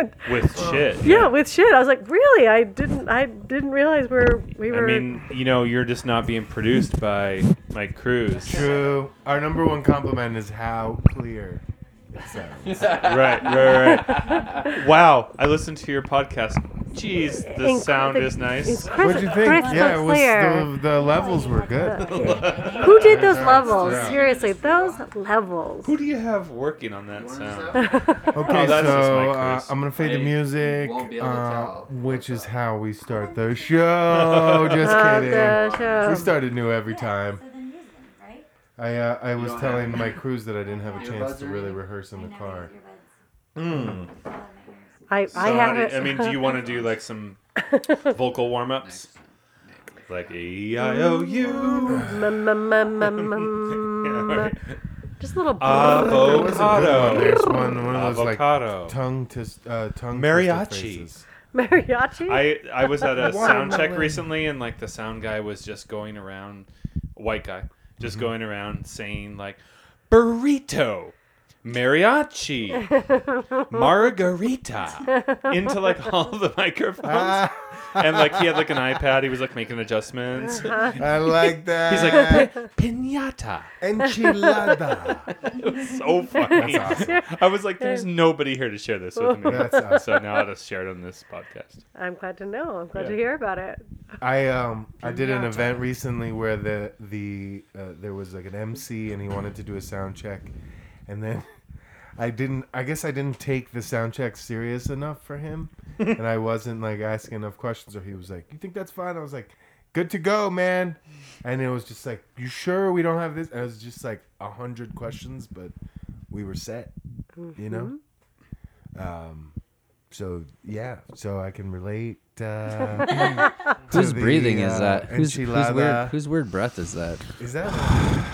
And with shit. yeah, with shit. I was like, really? I didn't. I didn't realize we're we were I mean, you know, you're just not being produced by Mike Cruz. True. Our number one compliment is how clear it sounds. Right, right, right. Wow, I listened to your podcast. Jeez, the Inc- sound the- is nice. crisp, What'd you think? Yeah, it was the, the levels were good. Who did those levels? Yeah. Seriously, those levels. Who do you have working on that sound? Okay, Oh, so uh, I'm gonna fade the music, won't be able to uh, which is how we start the show. Just Uh, kidding. the show. We started new every time. So then use them, right? I uh, I was telling Mike Cruz that I didn't have a chance to really rehearse in the car. Mm. I So I have do you- it. I mean, do you want to do like some vocal warm ups? Like E I O U. Mm, mm, mm, mm, mm, Yeah, right. Just a little. There was a good one. Avocado. There's one, one of those like Avocado. tongue to uh, tongue Mariachi. twister faces. mariachi. I I was at a sound check Watermelon. recently, and like the sound guy was just going around, white guy, just Mm-hmm. going around saying like, burrito, mariachi, margarita, into like all the microphones, and like he had like an iPad, he was like making adjustments. I like that. He's like "Pi- pinata. enchilada. It was so funny. That's awesome. I was like, "There's nobody here to share this with me." That's awesome. So now I'll just share it on this podcast. I'm glad to know. I'm glad Yeah. to hear about it. I um I did an event recently where the the uh, there was like an MC and he wanted to do a sound check, and then I didn't. I guess I didn't take the sound check serious enough for him, and I wasn't like asking enough questions. Or he was like, "You think that's fine?" I was like, "Good to go, man." And it was just like, "You sure we don't have this?" And it was just like a hundred questions, but we were set. You know. Um. So yeah, so I can relate. Uh, to Whose the, breathing is uh, that? Whose, whose enchilada. weird whose weird breath is that? Is that?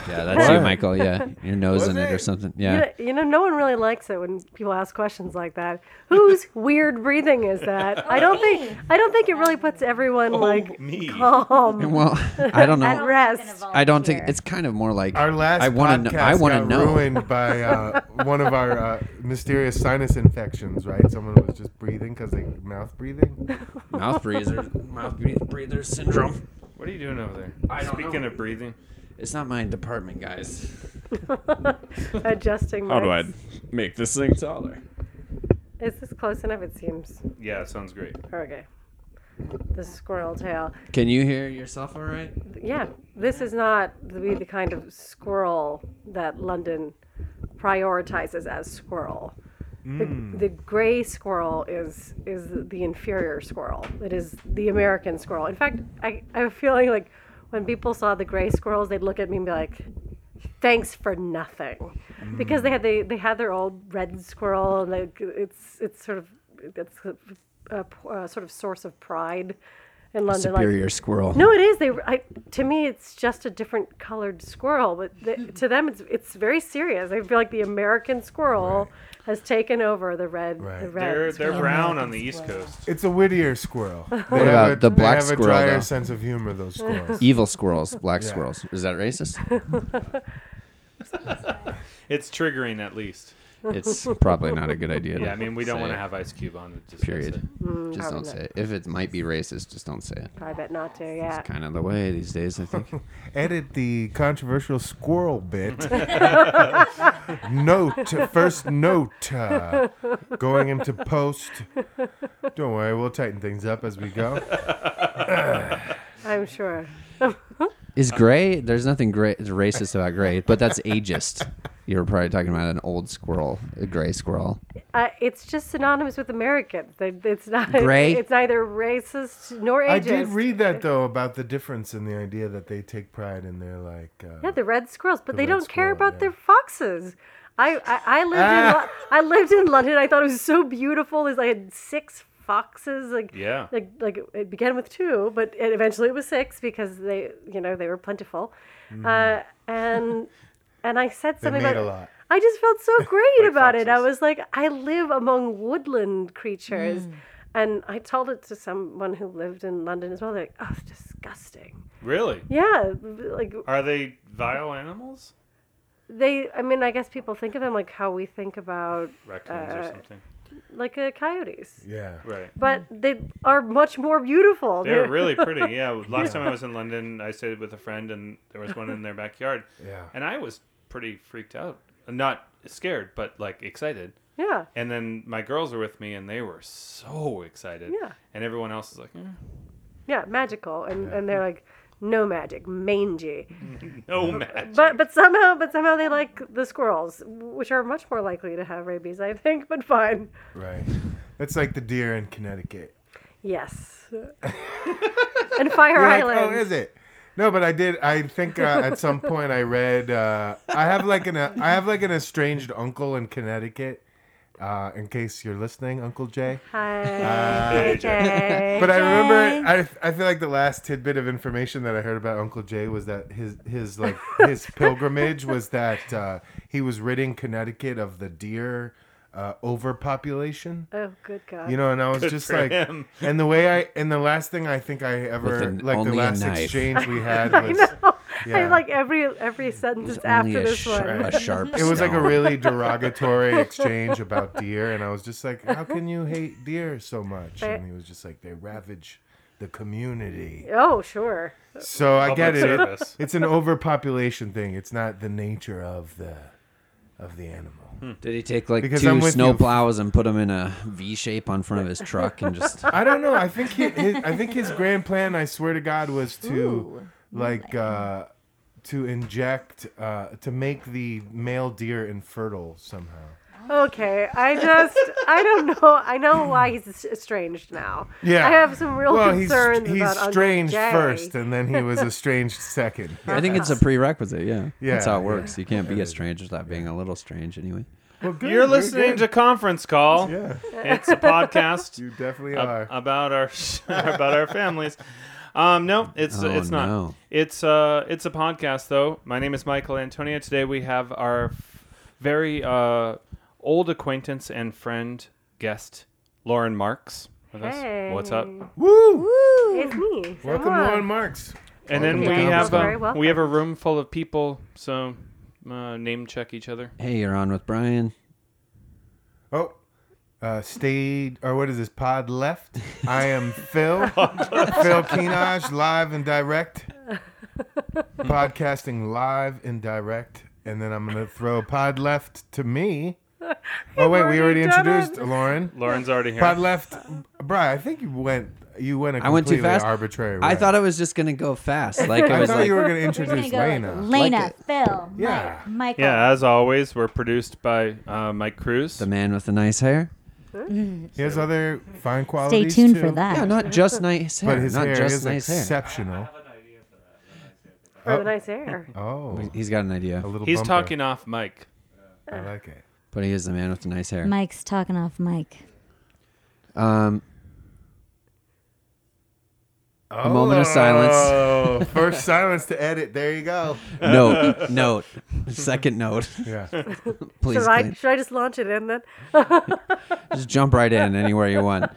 Yeah, that's you, Michael. Yeah, your nose Was in it or it? something. You Yeah. know, you know, no one really likes it when people ask questions like that. Whose weird breathing is that? I don't think. I don't think it really puts everyone like me. calm Well, I don't at know. rest. I don't think it's kind of more like Our last I want to podcast know. I want to know. ruined by uh, one of our uh, mysterious sinus infections. Right? Someone was just breathing because they mouth breathing. Mouth breather, mouth breather syndrome. What are you doing over there? I don't Speaking know. of breathing, It's not my department, guys. Adjusting. How do I make this thing taller? Is this close enough? It seems. yeah, it sounds great. Okay. The squirrel tail. Can you hear yourself all right? Yeah, this is not to be the kind of squirrel that London prioritizes as squirrel. The, mm. the gray squirrel is is the inferior squirrel. It is the American squirrel. In fact, I, I have a feeling like when people saw the gray squirrels, they'd look at me and be like, "Thanks for nothing," mm. because they had they, they had their old red squirrel, and they, it's it's sort of it's a, a, a sort of source of pride in London. like- Superior squirrel. no, it is. They, I, to me, it's just a different colored squirrel, but the, to them, it's it's very serious. I feel like the American squirrel has taken over the red. Right. The red They're they're brown on the East Coast. It's a Whittier squirrel. They What about a, the black they have squirrel, a drier though? sense of humor. Those squirrels. Evil squirrels, black Yeah. squirrels. Is that racist? It's triggering at least. It's probably not a good idea. To Yeah, I mean we don't want to have Ice Cube on. Just Period. say- Just don't not. say it. If it might be racist, just don't say it. I bet not to. Yeah. It's kind of the way these days, I think. Edit the controversial squirrel bit. note, first note, uh, going into post. Don't worry, we'll tighten things up as we go. I'm sure. Is gray? There's nothing gray, racist about gray, but that's ageist. You were probably talking about an old squirrel, a gray squirrel. Uh, it's just synonymous with American. It's not. Gray? It's neither racist nor ageist. I did read that though about the difference in the idea that they take pride in their like. Uh, Yeah, the red squirrels, but The they don't care about yeah. their foxes. I, I, I lived in Ah. Lo- I lived in London. I thought it was so beautiful. There's I had six foxes. Like Yeah. like like it began with two, but it, eventually it was six because they you know they were plentiful. Uh, and and I said something made about. a lot. I just felt so great Like about it. I was like, I live among woodland creatures. Mm. And I told it to someone who lived in London as well. They're like, oh, it's disgusting. Really? Yeah, like Are they vile animals? they. I mean, I guess people think of them like how we think about Raccoons or Uh, something. like uh, coyotes, Yeah. Right. but they are much more beautiful. They're really pretty. Yeah. Last time I was in London, I stayed with a friend, and there was one in their backyard, Yeah. and I was pretty freaked out. Not scared, but like excited. yeah. And then my girls were with me, and they were so excited. Yeah. And everyone else is like, eh, Yeah, magical, and, and they're like, no magic, mangy. no magic. But but somehow but somehow they like the squirrels, which are much more likely to have rabies, I think. But fine. Right. It's like the deer in Connecticut. Yes. and Fire You're like, Island. oh, is it? No, but I did. I think uh, at some point I read. Uh, I have like an uh, I have like an estranged uncle in Connecticut. Uh, in case you're listening, Uncle Jay. Hi, Hey, Jay. But I remember, I, I feel like the last tidbit of information that I heard about Uncle Jay was that his his like his pilgrimage was that uh, he was ridding Connecticut of the deer uh, overpopulation. Oh, good God. You know, and I was Good just like, him. and the way I, and the last thing I think I ever an- like the last exchange we had I was. know. I Yeah. like every every sentence It's only after a, this sh- one. a sharp. It was like a really derogatory exchange about deer, and I was just like, "How can you hate deer so much?" And he was just like, "They ravage the community." Oh, sure. So I Public get it. service. It's an overpopulation thing. It's not the nature of the of the animal. Did he take like Because two I'm with snow you. plows and put them in a V shape on front of his truck and just? I don't know. I think he, his, I think his grand plan. I swear to God, was to Ooh, like uh, to inject uh, to make the male deer infertile somehow. Okay, I just I don't know. I know why he's estranged now. Yeah. I have some real well, he's concerns he's about Uncle strange first, and then he was estranged second. I think it's a prerequisite. Yeah, Yeah, that's how it yeah. works. You can't be a stranger without being a little strange, anyway. Well, good, You're listening good. to Conference Call. Yeah, It's a podcast you definitely ab- are. about our about our families. Um, no, it's Oh, it's not. no. It's uh it's a podcast though. My name is Michael Antonio. Today we have our very uh old acquaintance and friend guest Lauren Marks with us. What's up? Hey. Woo! It's me. Welcome, Samoa. Lauren Marks. And then we have a, we have a room full of people. So uh, name check each other. Hey, you're on with Brian. Oh, uh, stayed or what is this pod left? I am Phil. Phil Keenaj, live and direct. Podcasting live and direct, and then I'm gonna throw pod left to me. Oh wait, we already already introduced it. Lauren. Lauren's already here. Pod left, Brian. I think you went. You went a I went too completely fast. arbitrary. I route. thought I was just gonna go fast. Like it I was thought like you were gonna We're gonna introduce go like Lena. Lena, Like it. Phil, Yeah. Mike, Michael. yeah, as always, we're produced by uh, Mike Cruz. the man with the nice hair. He has other fine qualities. Stay tuned too, for that. Yeah, not just nice hair. But his not hair just is nice hair. exceptional. For Oh. the nice hair. Oh, He's got an idea, a little. He's bumper. talking off mic. I like it. But he is the man with the nice hair. Mike's talking off mic. Um, A moment of silence. Oh, first silence to edit. There you go. note, note, second note. Yeah. Please, Should I clean- should I just launch it in then? just jump right in anywhere you want.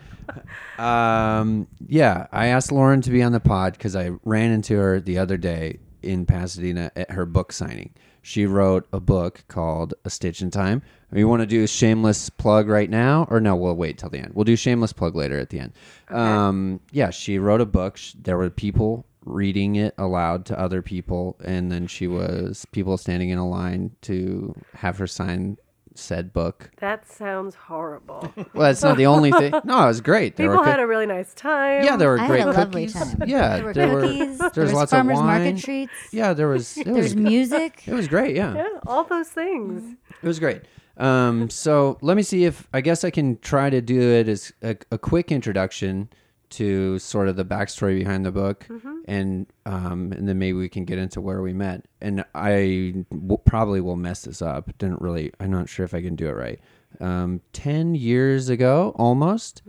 Um, yeah, I asked Lauren to be on the pod because I ran into her the other day in Pasadena at her book signing. She wrote a book called A Stitch in Time. You want to do a shameless plug right now, or no? We'll wait till the end. We'll do shameless plug later at the end. Um, yeah, she wrote a book. There were people reading it aloud to other people, and then she was people standing in a line to have her sign said book. That sounds horrible. Well, that's not the only thing. No, it was great. There People were had a really nice time. yeah, there were I great had a lovely cookies. time. Yeah, There were there cookies. there there was was lots farmers of wine. market treats. Yeah, there was. It There was was music. it was great. Yeah, Yeah, all those things. it was great. Um, so let me see if I guess I can try to do it as a, a quick introduction to sort of the backstory behind the book, and um, and then maybe we can get into where we met. And I w- probably will mess this up. Didn't really. I'm not sure if I can do it right. Um, Ten years ago, almost,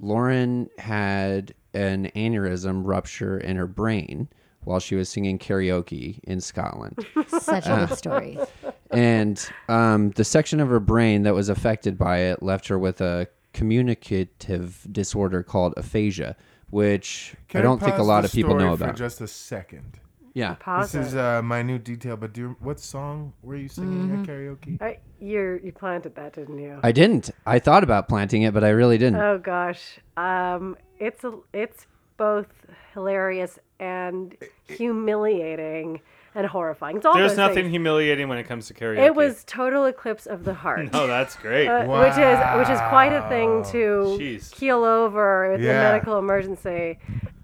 Lauren had an aneurysm rupture in her brain while she was singing karaoke in Scotland Such a good story. and um, the section of her brain that was affected by it left her with a communicative disorder called aphasia, which Can I don't think a pause lot the of people know story about. For just a second. Yeah. Pause This is it. a minute detail, but do you, what song were you singing Mm-hmm. at karaoke? I, you you planted that, didn't you? I didn't. I thought about planting it, but I really didn't. Oh gosh, um, it's a, it's both hilarious and humiliating and horrifying. It's all There's nothing things. humiliating when it comes to karaoke. It was total eclipse of the heart. Oh, that's great. Uh, which is which is quite a thing to Jeez. keel over with a Yeah. medical emergency,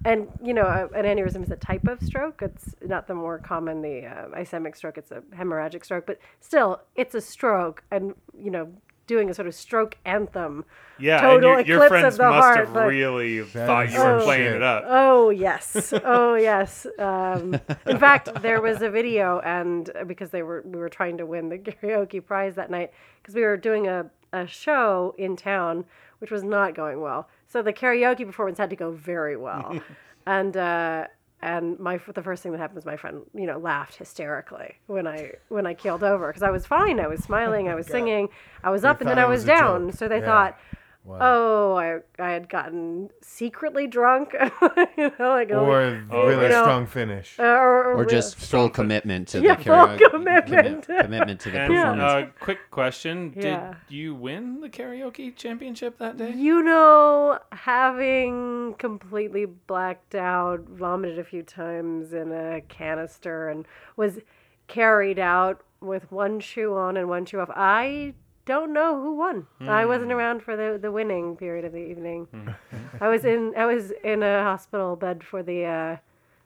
and you know an aneurysm is a type of stroke. It's not the more common the uh, ischemic stroke. It's a hemorrhagic stroke, but still it's a stroke, and you know doing a sort of stroke anthem. yeah, total and your, your eclipse friends of the must heart, have like- really That thought you were some playing shit. it up. Oh yes, oh yes. Um, in fact, there was a video, and uh, because they were we were trying to win the karaoke prize that night, because we were doing a a show in town, which was not going well. So the karaoke performance had to go very well, and uh, and my the first thing that happened was my friend you know laughed hysterically when I when I keeled over because I was fine, I was smiling, I was singing, I was up, and then I was, down. So they Yeah. thought. Wow. Oh, I I had gotten secretly drunk, you know, like or only- really you know, strong finish. uh, or, or just full commitment to Yeah, the full karaoke. commitment. commit- commitment to the And performance. uh, quick question: Yeah. Did you win the karaoke championship that day? you know, having completely blacked out, vomited a few times in a canister, and was carried out with one shoe on and one shoe off. I don't know who won. I wasn't around for the, the winning period of the evening. I was in I was in a hospital bed for the uh,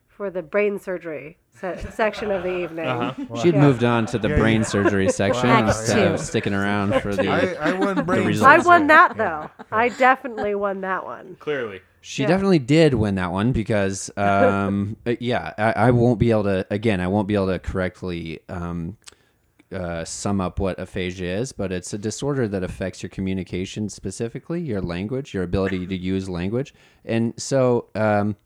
for the brain surgery se- section of the evening. Uh-huh. She'd Yeah. moved on to the Yeah, brain yeah. surgery section Wow, instead yeah. of sticking around for the. I, I won brain results. I won that though. I definitely won that one. Clearly. She Yeah. definitely did win that one because, um, uh, yeah, I, I won't be able to. Again, I won't be able to correctly um, uh, sum up what aphasia is, but it's a disorder that affects your communication, specifically your language, your ability to use language, and so. Um,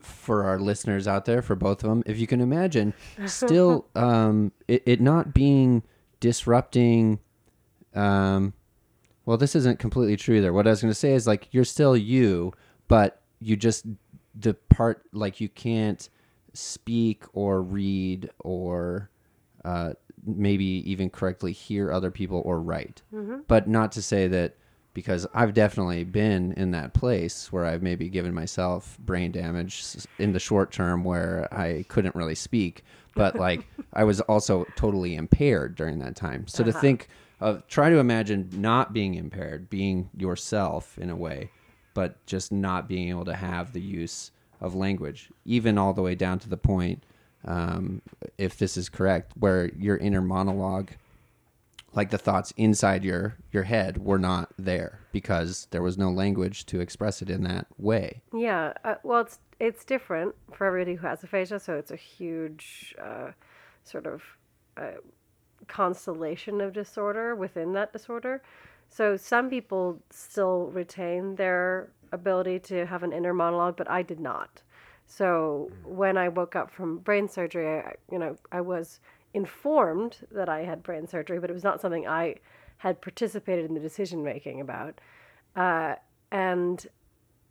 for our listeners out there, for both of them, if you can imagine, still um, it, it not being disrupting. Um, well, this isn't completely true either. What I was going to say is like you're still you, but you just the part like you can't speak or read or uh, maybe even correctly hear other people or write. Mm-hmm. But not to say that because I've definitely been in that place where I've maybe given myself brain damage in the short term where I couldn't really speak, but like I was also totally impaired during that time. So to uh-huh. think of try to imagine not being impaired, being yourself in a way, but just not being able to have the use of language, even all the way down to the point, um, if this is correct, where your inner monologue like the thoughts inside your your head were not there because there was no language to express it in that way. Yeah, uh, well, it's it's different for everybody who has aphasia, so it's a huge uh, sort of uh, constellation of disorder within that disorder. So some people still retain their ability to have an inner monologue, but I did not. So when I woke up from brain surgery, I, you know, I was informed that I had brain surgery, but it was not something I had participated in the decision making about. Uh, and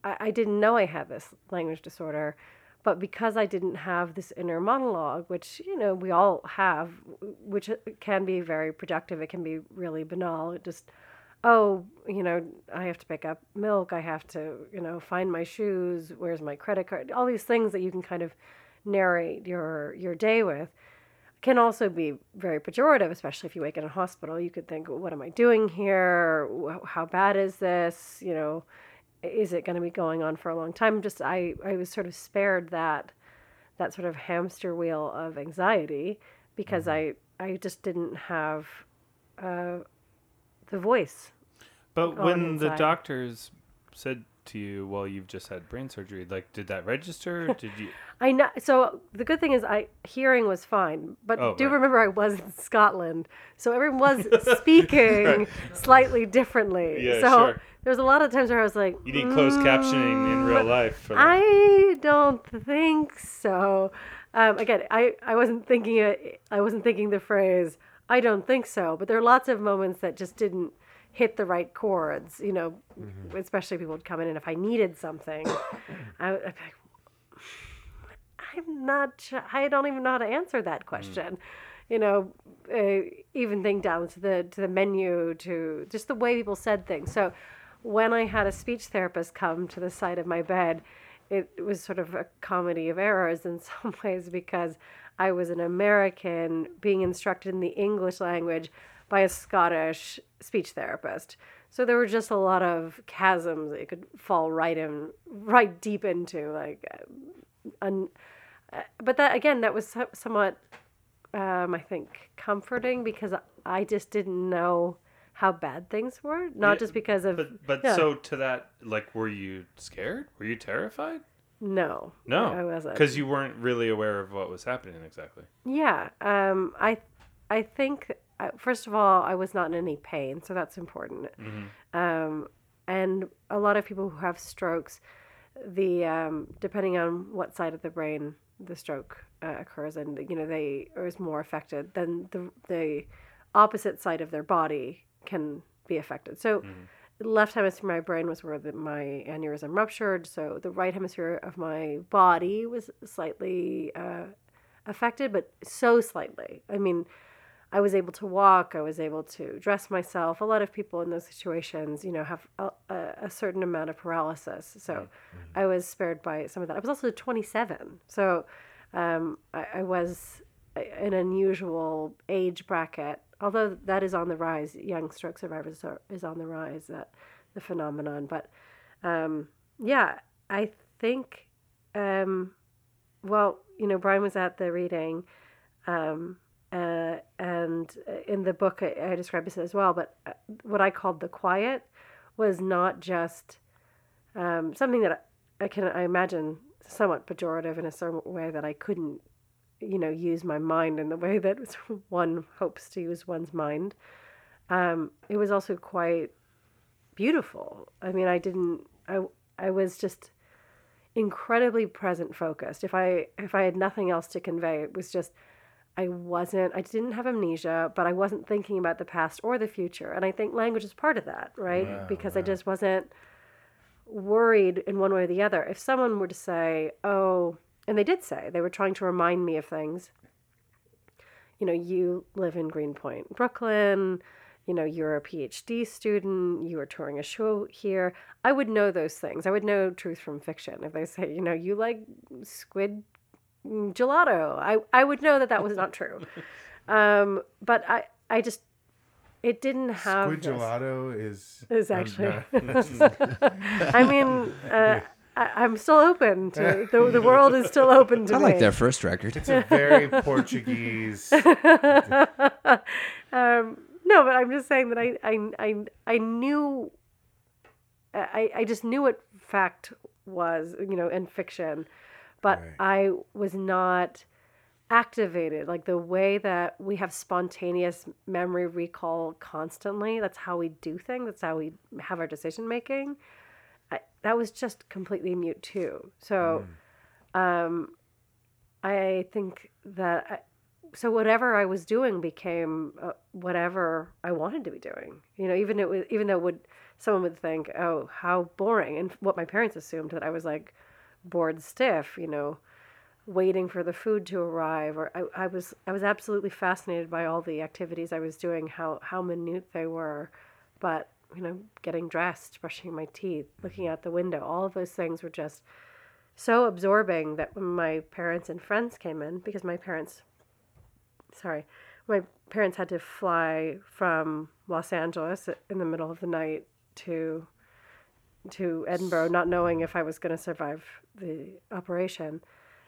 I, I didn't know I had this language disorder, but because I didn't have this inner monologue, which you know we all have, which can be very productive, it can be really banal. It just, oh, you know, I have to pick up milk, I have to, you know, find my shoes, where's my credit card? All these things that you can kind of narrate your your day with can also be very pejorative, especially if you wake in a hospital. You could think, what am I doing here? How bad is this? You know, is it going to be going on for a long time? Just I, I was sort of spared that that sort of hamster wheel of anxiety because I I just didn't have uh, the voice. But when the doctors said to you, "Well, you've just had brain surgery," like, did that register? Did you? I know. So the good thing is, I hearing was fine, but Oh, do right. remember I was in Scotland, so everyone was speaking slightly differently. Yeah, so sure. there was a lot of times where I was like, You need closed captioning in real "Mm, life. For. I don't think so. Um, again, I, I wasn't thinking it. I wasn't thinking the phrase. I don't think so. But there are lots of moments that just didn't hit the right chords. You know, especially people would come in and if I needed something, I would I'd be like, I'm not. I don't even know how to answer that question. You know, uh, even thing down to the to the menu to just the way people said things. So when I had a speech therapist come to the side of my bed, it was sort of a comedy of errors in some ways because I was an American being instructed in the English language by a Scottish speech therapist. So there were just a lot of chasms that you could fall right in, right deep into, like, uh, un, uh, but that again, that was somewhat, um, I think, comforting because I just didn't know how bad things were, not Yeah, just because of. But but yeah. so to that, like, were you scared? Were you terrified? no, No, I wasn't. because you weren't really aware of what was happening exactly. Yeah, um, I, I think uh, first of all, I was not in any pain, so that's important. Um, and a lot of people who have strokes, the um, depending on what side of the brain the stroke uh, occurs, and you know they are is more affected, then the the opposite side of their body can be affected. So. The left hemisphere of my brain was where the, my aneurysm ruptured, so the right hemisphere of my body was slightly uh, affected, but so slightly. I mean, I was able to walk. I was able to dress myself. A lot of people in those situations, you know, have a, a, a certain amount of paralysis. So I was spared by some of that. I was also 27. So um, I, I was an unusual age bracket, although that is on the rise. Young stroke survivors are, is on the rise, that the phenomenon. But um, yeah, I think, um, well, you know, Brian was at the reading. Um, uh, and in the book, I, I describe this as well. But uh, what I called the quiet was not just um, something that I, I can I imagine somewhat pejorative in a certain way that I couldn't, you know, use my mind in the way that one hopes to use one's mind. Um, it was also quite beautiful. I mean, I didn't. I I was just incredibly present focused. If I if I had nothing else to convey, it was just I wasn't, I didn't have amnesia, but I wasn't thinking about the past or the future. And I think language is part of that, right? Wow, because I just wasn't worried in one way or the other. If someone were to say, oh, and they did say, they were trying to remind me of things. You know, you live in Greenpoint, Brooklyn. You know, you're a PhD student. You are touring a show here. I would know those things. I would know truth from fiction. If they say, you know, you like squid gelato, I, I would know that that was not true. um, but I, I just, it didn't have. Squid this. gelato is Is actually- I mean, uh, I, I'm still open to the, the world is still open to I me. like their first record. it's a very Portuguese. um, no, but I'm just saying that I I I, I knew. I, I just knew what fact was, you know, in fiction, but Right. I was not activated like the way that we have spontaneous memory recall constantly. That's how we do things. That's how we have our decision making. I, that was just completely mute too. So, um, I think that I, so whatever I was doing became uh, whatever I wanted to be doing. You know, even it was, even though would someone would think, oh, how boring, and what my parents assumed that I was like bored stiff. You know, waiting for the food to arrive, or I, I was I was absolutely fascinated by all the activities I was doing, how how minute they were, but you know, getting dressed, brushing my teeth, looking out the window, all of those things were just so absorbing that when my parents and friends came in, because my parents, sorry, my parents had to fly from Los Angeles in the middle of the night to to Edinburgh, not knowing if I was going to survive the operation,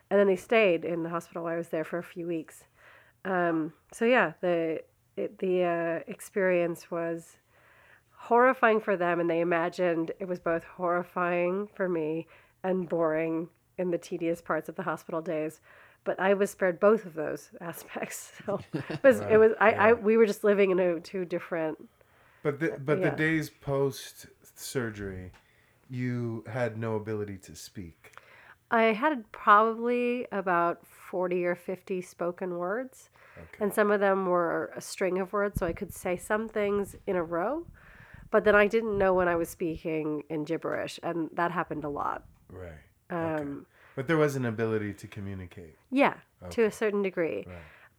and then they stayed in the hospital. I was there for a few weeks. Um, so yeah, the it, the uh, experience was horrifying for them, and they imagined it was both horrifying for me and boring in the tedious parts of the hospital days. But I was spared both of those aspects. So it was, it was I, I we were just living in a, two different. But the but Yeah. the days post surgery, you had no ability to speak. I had probably about forty or fifty spoken words, and some of them were a string of words, so I could say some things in a row. But then I didn't know when I was speaking in gibberish, and that happened a lot. Right. Um, But there was an ability to communicate. Yeah, to a certain degree.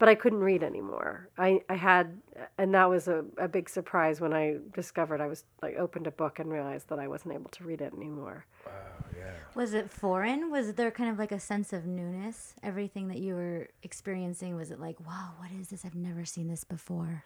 But I couldn't read anymore. I, I had, and that was a, a big surprise when I discovered I was, like, opened a book and realized that I wasn't able to read it anymore. Wow, yeah. Was it foreign? Was there kind of like a sense of newness? Everything that you were experiencing, was it like, wow, what is this? I've never seen this before.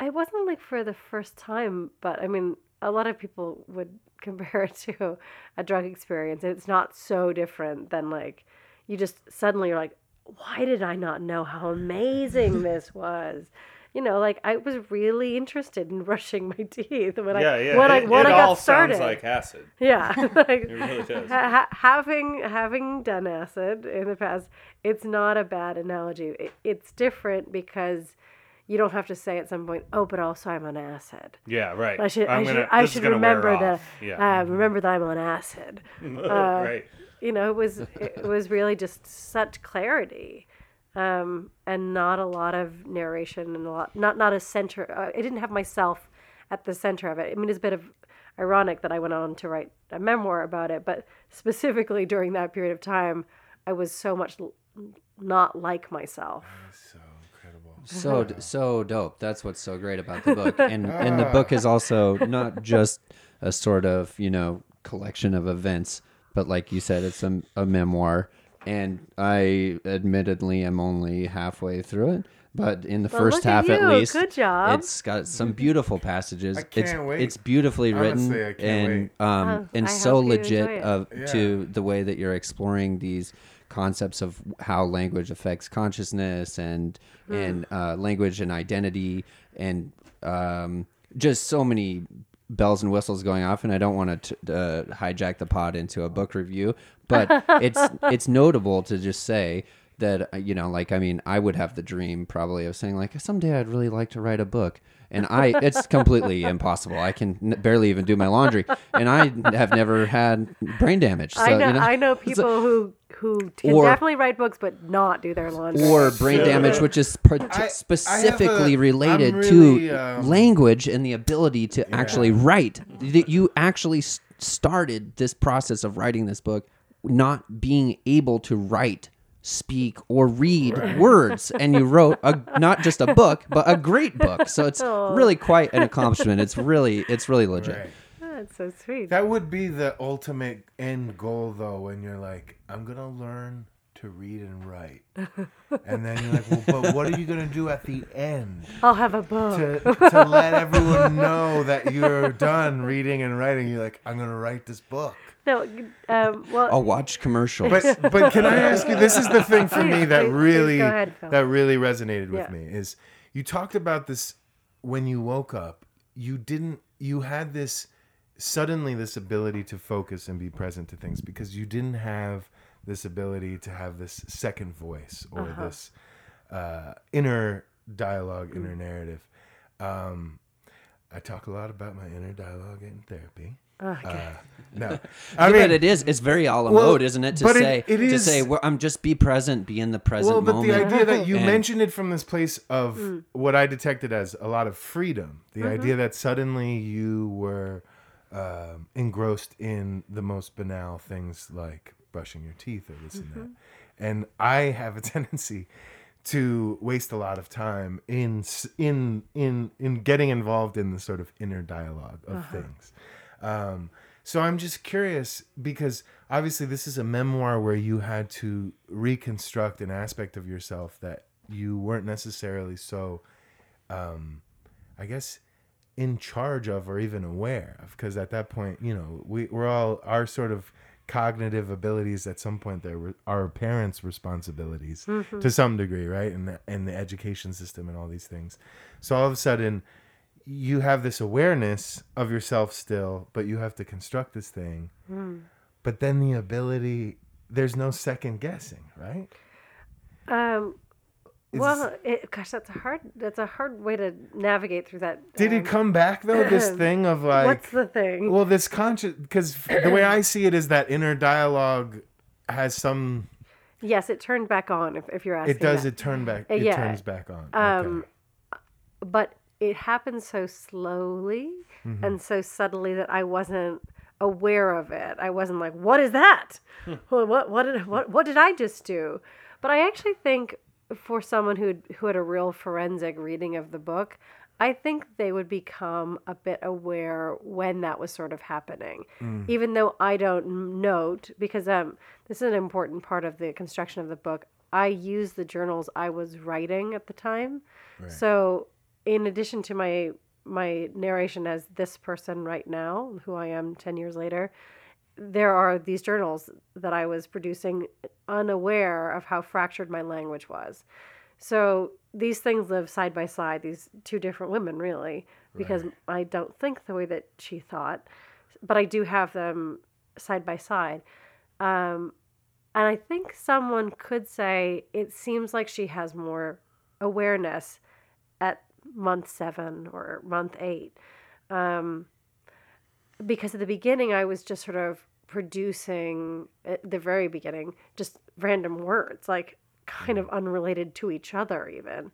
It wasn't like for the first time, but I mean, a lot of people would compare it to a drug experience. and It's not so different than like you just suddenly you're like, why did I not know how amazing this was? You know, like I was really interested in brushing my teeth when yeah, I yeah. when I when it I got all started. sounds like acid. yeah, like, It really does. ha- ha- having having done acid in the past, it's not a bad analogy. It, it's different because you don't have to say at some point, "Oh, but also I'm on acid." Yeah, right. I should I'm I should gonna- I should remember that. Yeah. uh, remember that I'm on acid. right. You know, it was it was really just such clarity. Um, and not a lot of narration and a lot not not a center. Uh, I didn't have myself at the center of it. I mean, it's a bit of ironic that I went on to write a memoir about it, but specifically during that period of time, I was so much l- not like myself. So incredible. so d- so dope that's what's so great about the book and and the book is also not just a sort of you know collection of events but like you said it's a, a memoir and i admittedly am only halfway through it but in the Well, first look at half at least Good job. it's got some beautiful passages I it's can't wait. it's beautifully written Honestly, I and um Oh, and I so legit of Yeah. to the way that you're exploring these concepts of how language affects consciousness and Hmm. and uh, language and identity and um, just so many bells and whistles going off and I don't want to uh, hijack the pod into a book review but it's it's notable to just say that uh, you know like I mean I would have the dream probably of saying like someday I'd really like to write a book and I it's completely impossible. I can n- barely even do my laundry and I have never had brain damage so I know, you know? I know So- people who who can Or- definitely write books but not do their laundry. or brain damage, which is par- I- I have specifically a- related I'm really, to um, language and the ability to actually write. That you actually s- started this process of writing this book, not being able to write, speak, or read words, and you wrote a, not just a book, but a great book. So it's really quite an accomplishment. It's really, it's really legit. Right. That's so sweet. That would be the ultimate end goal, though, when you're like, I'm gonna learn to read and write, and then you're like, well, but what are you gonna do at the end I'll have a book. to to let everyone know that you're done reading and writing? You're like, I'm gonna write this book. no, um, well, I'll watch commercials. But but can I ask you? This is the thing for me that please, please really ahead, that really resonated with Yeah. me is you talked about this when you woke up. You didn't. You had this suddenly this ability to focus and be present to things because you didn't have this ability to have this second voice or Uh-huh. this uh, inner dialogue, Mm. inner narrative. Um, I talk a lot about my inner dialogue in therapy. okay. Uh, no, I mean, but it is. It's very a la Well, mode, isn't it? To but say it to is- say well, I'm just be present, be in the present well, but moment. the idea that you And- mentioned it from this place of what I detected as a lot of freedom, the idea that suddenly you were um, engrossed in the most banal things like brushing your teeth or this and that, and I have a tendency to waste a lot of time in in in in getting involved in the sort of inner dialogue of things. Um, so I'm just curious because obviously this is a memoir where you had to reconstruct an aspect of yourself that you weren't necessarily so, um, I guess, in charge of or even aware of. Because at that point, you know, we, we're all our sort of cognitive abilities at some point there were our parents' responsibilities to some degree, right? And the, and the education system and all these things. So all of a sudden, you have this awareness of yourself still, but you have to construct this thing. But then the ability, there's no second guessing, right? Um, well, it, gosh, that's a hard. That's a hard way to navigate through that. Did um, it come back though? This thing of like, What's the thing? well, this conscious, because the way I see it is that inner dialogue has some. yes, it turned back on. If, if you're asking, It does. that. It turn back. Uh, It yeah. turns back on. Um, okay. but it happened so slowly Mm-hmm. and so subtly that I wasn't aware of it. I wasn't like, "What is that? Well, what what did what what did I just do?" But I actually think for someone who who had a real forensic reading of the book, I think they would become a bit aware when that was sort of happening, even though I don't note because um this is an important part of the construction of the book. I use the journals I was writing at the time, so in addition to my my narration as this person right now, who I am ten years later, there are these journals that I was producing unaware of how fractured my language was. So these things live side by side, these two different women, really, because I don't think the way that she thought, but I do have them side by side. Um, and I think someone could say it seems like she has more awareness at month seven or month eight. Um, because at the beginning, I was just sort of producing, at the very beginning, just random words, like kind of unrelated to each other, even.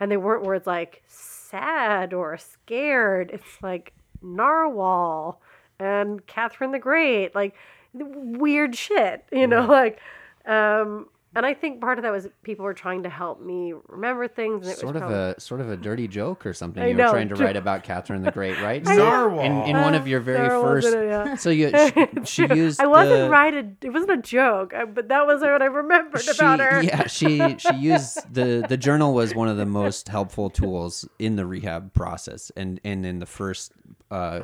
And they weren't words like sad or scared. It's like narwhal and Catherine the Great, like weird shit, you know, like, um, and I think part of that was people were trying to help me remember things. And it Sort was of probably, a sort of a dirty joke or something I you know, were trying to write about Catherine the Great, right? I So- Narwhal. in, in one of your uh, very Narwhal's first. it, yeah. So you she, she used I wasn't the, right. It wasn't a joke, uh, but that was what I remembered she, about her. Yeah, she she used the the journal was one of the most helpful tools in the rehab process, and and in the first, uh,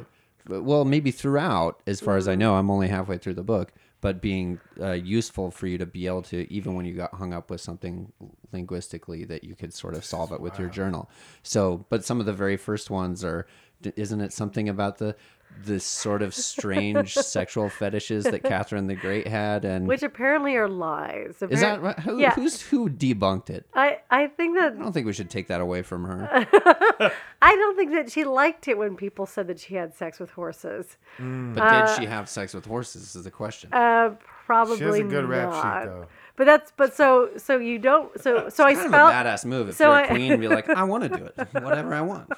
well, maybe throughout, as far as I mm-hmm. know, I'm only halfway through the book, but being uh, useful for you to be able to even when you got hung up with something linguistically that you could sort of solve it with your journal. So, but some of the very first ones are, isn't it something about the this sort of strange sexual fetishes that Catherine the Great had, and Which apparently are lies. is that right? Who, Yeah. who's who debunked it? I, I think that I don't think we should take that away from her. I don't think that she liked it when people said that she had sex with horses. But did she have sex with horses? Is the question. Uh, probably She has a good rap not. sheet though. But that's but so so you don't so so I kind felt of a badass move if so you're I- a queen and be like, I want to do it, whatever I want.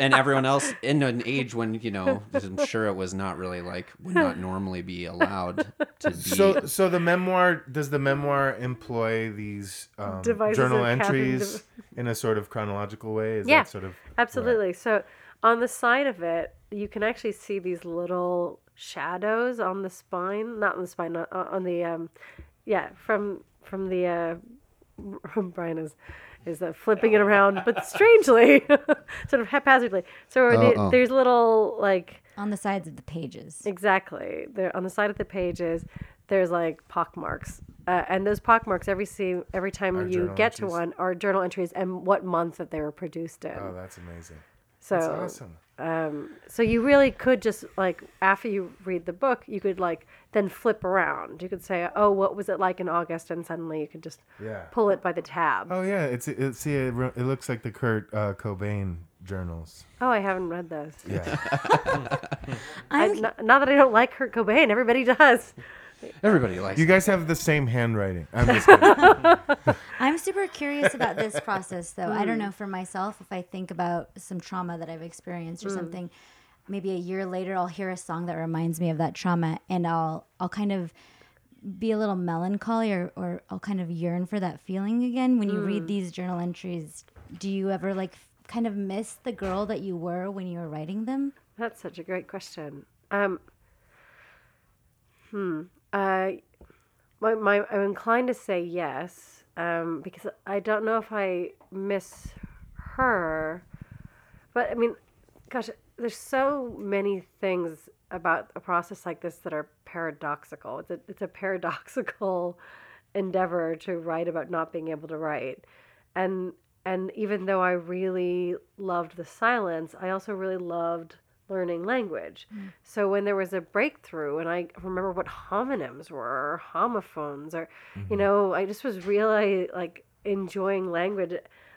And everyone else in an age when you know, I'm sure it was not really like would not normally be allowed to be. So, so the memoir does the memoir employ these um, journal of Catherine entries in a sort of chronological way? Is Yeah. that sort of Absolutely. So on the side of it, you can actually see these little shadows on the spine, not on the spine, not, uh, on the um, yeah, from from the uh, Brian is is uh, flipping it around, but strangely, sort of haphazardly. So the- oh. there's little like on the sides of the pages. exactly there on the side of the pages. There's like pock marks, uh, and those pock marks every see every time Are you journal get to one are journal entries and what month that they were produced in. Oh, that's amazing. so That's awesome. Um, so you really could just like after you read the book, you could like then flip around. You could say, "Oh, what was it like in August?" And suddenly you could just Yeah. pull it by the tab. Oh, yeah, it's it, see it, it looks like the Kurt uh, Cobain journals. Oh, I haven't read those. Yeah. I, I'm, not, not that I don't like Kurt Cobain. Everybody does. Everybody likes. you guys have the same handwriting. I'm just kidding. I'm super curious about this process, though. Hmm. I don't know for myself if I think about some trauma that I've experienced or Hmm. something. Maybe a year later, I'll hear a song that reminds me of that trauma, and I'll I'll kind of be a little melancholy, or, or I'll kind of yearn for that feeling again. When you Hmm. read these journal entries, do you ever like kind of miss the girl that you were when you were writing them? That's such a great question. Um, hmm. Uh, my, my, I'm inclined to say yes um, because I don't know if I miss her. But I mean, gosh, there's so many things about a process like this that are paradoxical. It's a, it's a paradoxical endeavor to write about not being able to write. And and even though I really loved the silence, I also really loved learning language. So when there was a breakthrough and I remember what homonyms were or homophones or you know, I just was really like enjoying language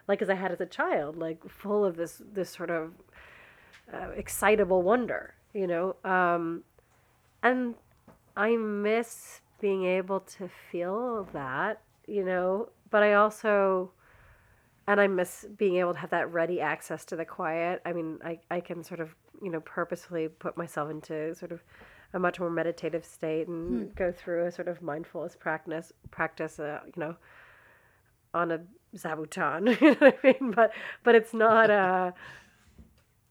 like as I had as a child, like full of this this sort of uh, excitable wonder, you know. Um, and I miss being able to feel that, you know, but I also, and I miss being able to have that ready access to the quiet. I mean, I, I can sort of, you know, purposefully put myself into sort of a much more meditative state and go through a sort of mindfulness practice practice uh, you know on a zabuton you know what i mean but but it's not uh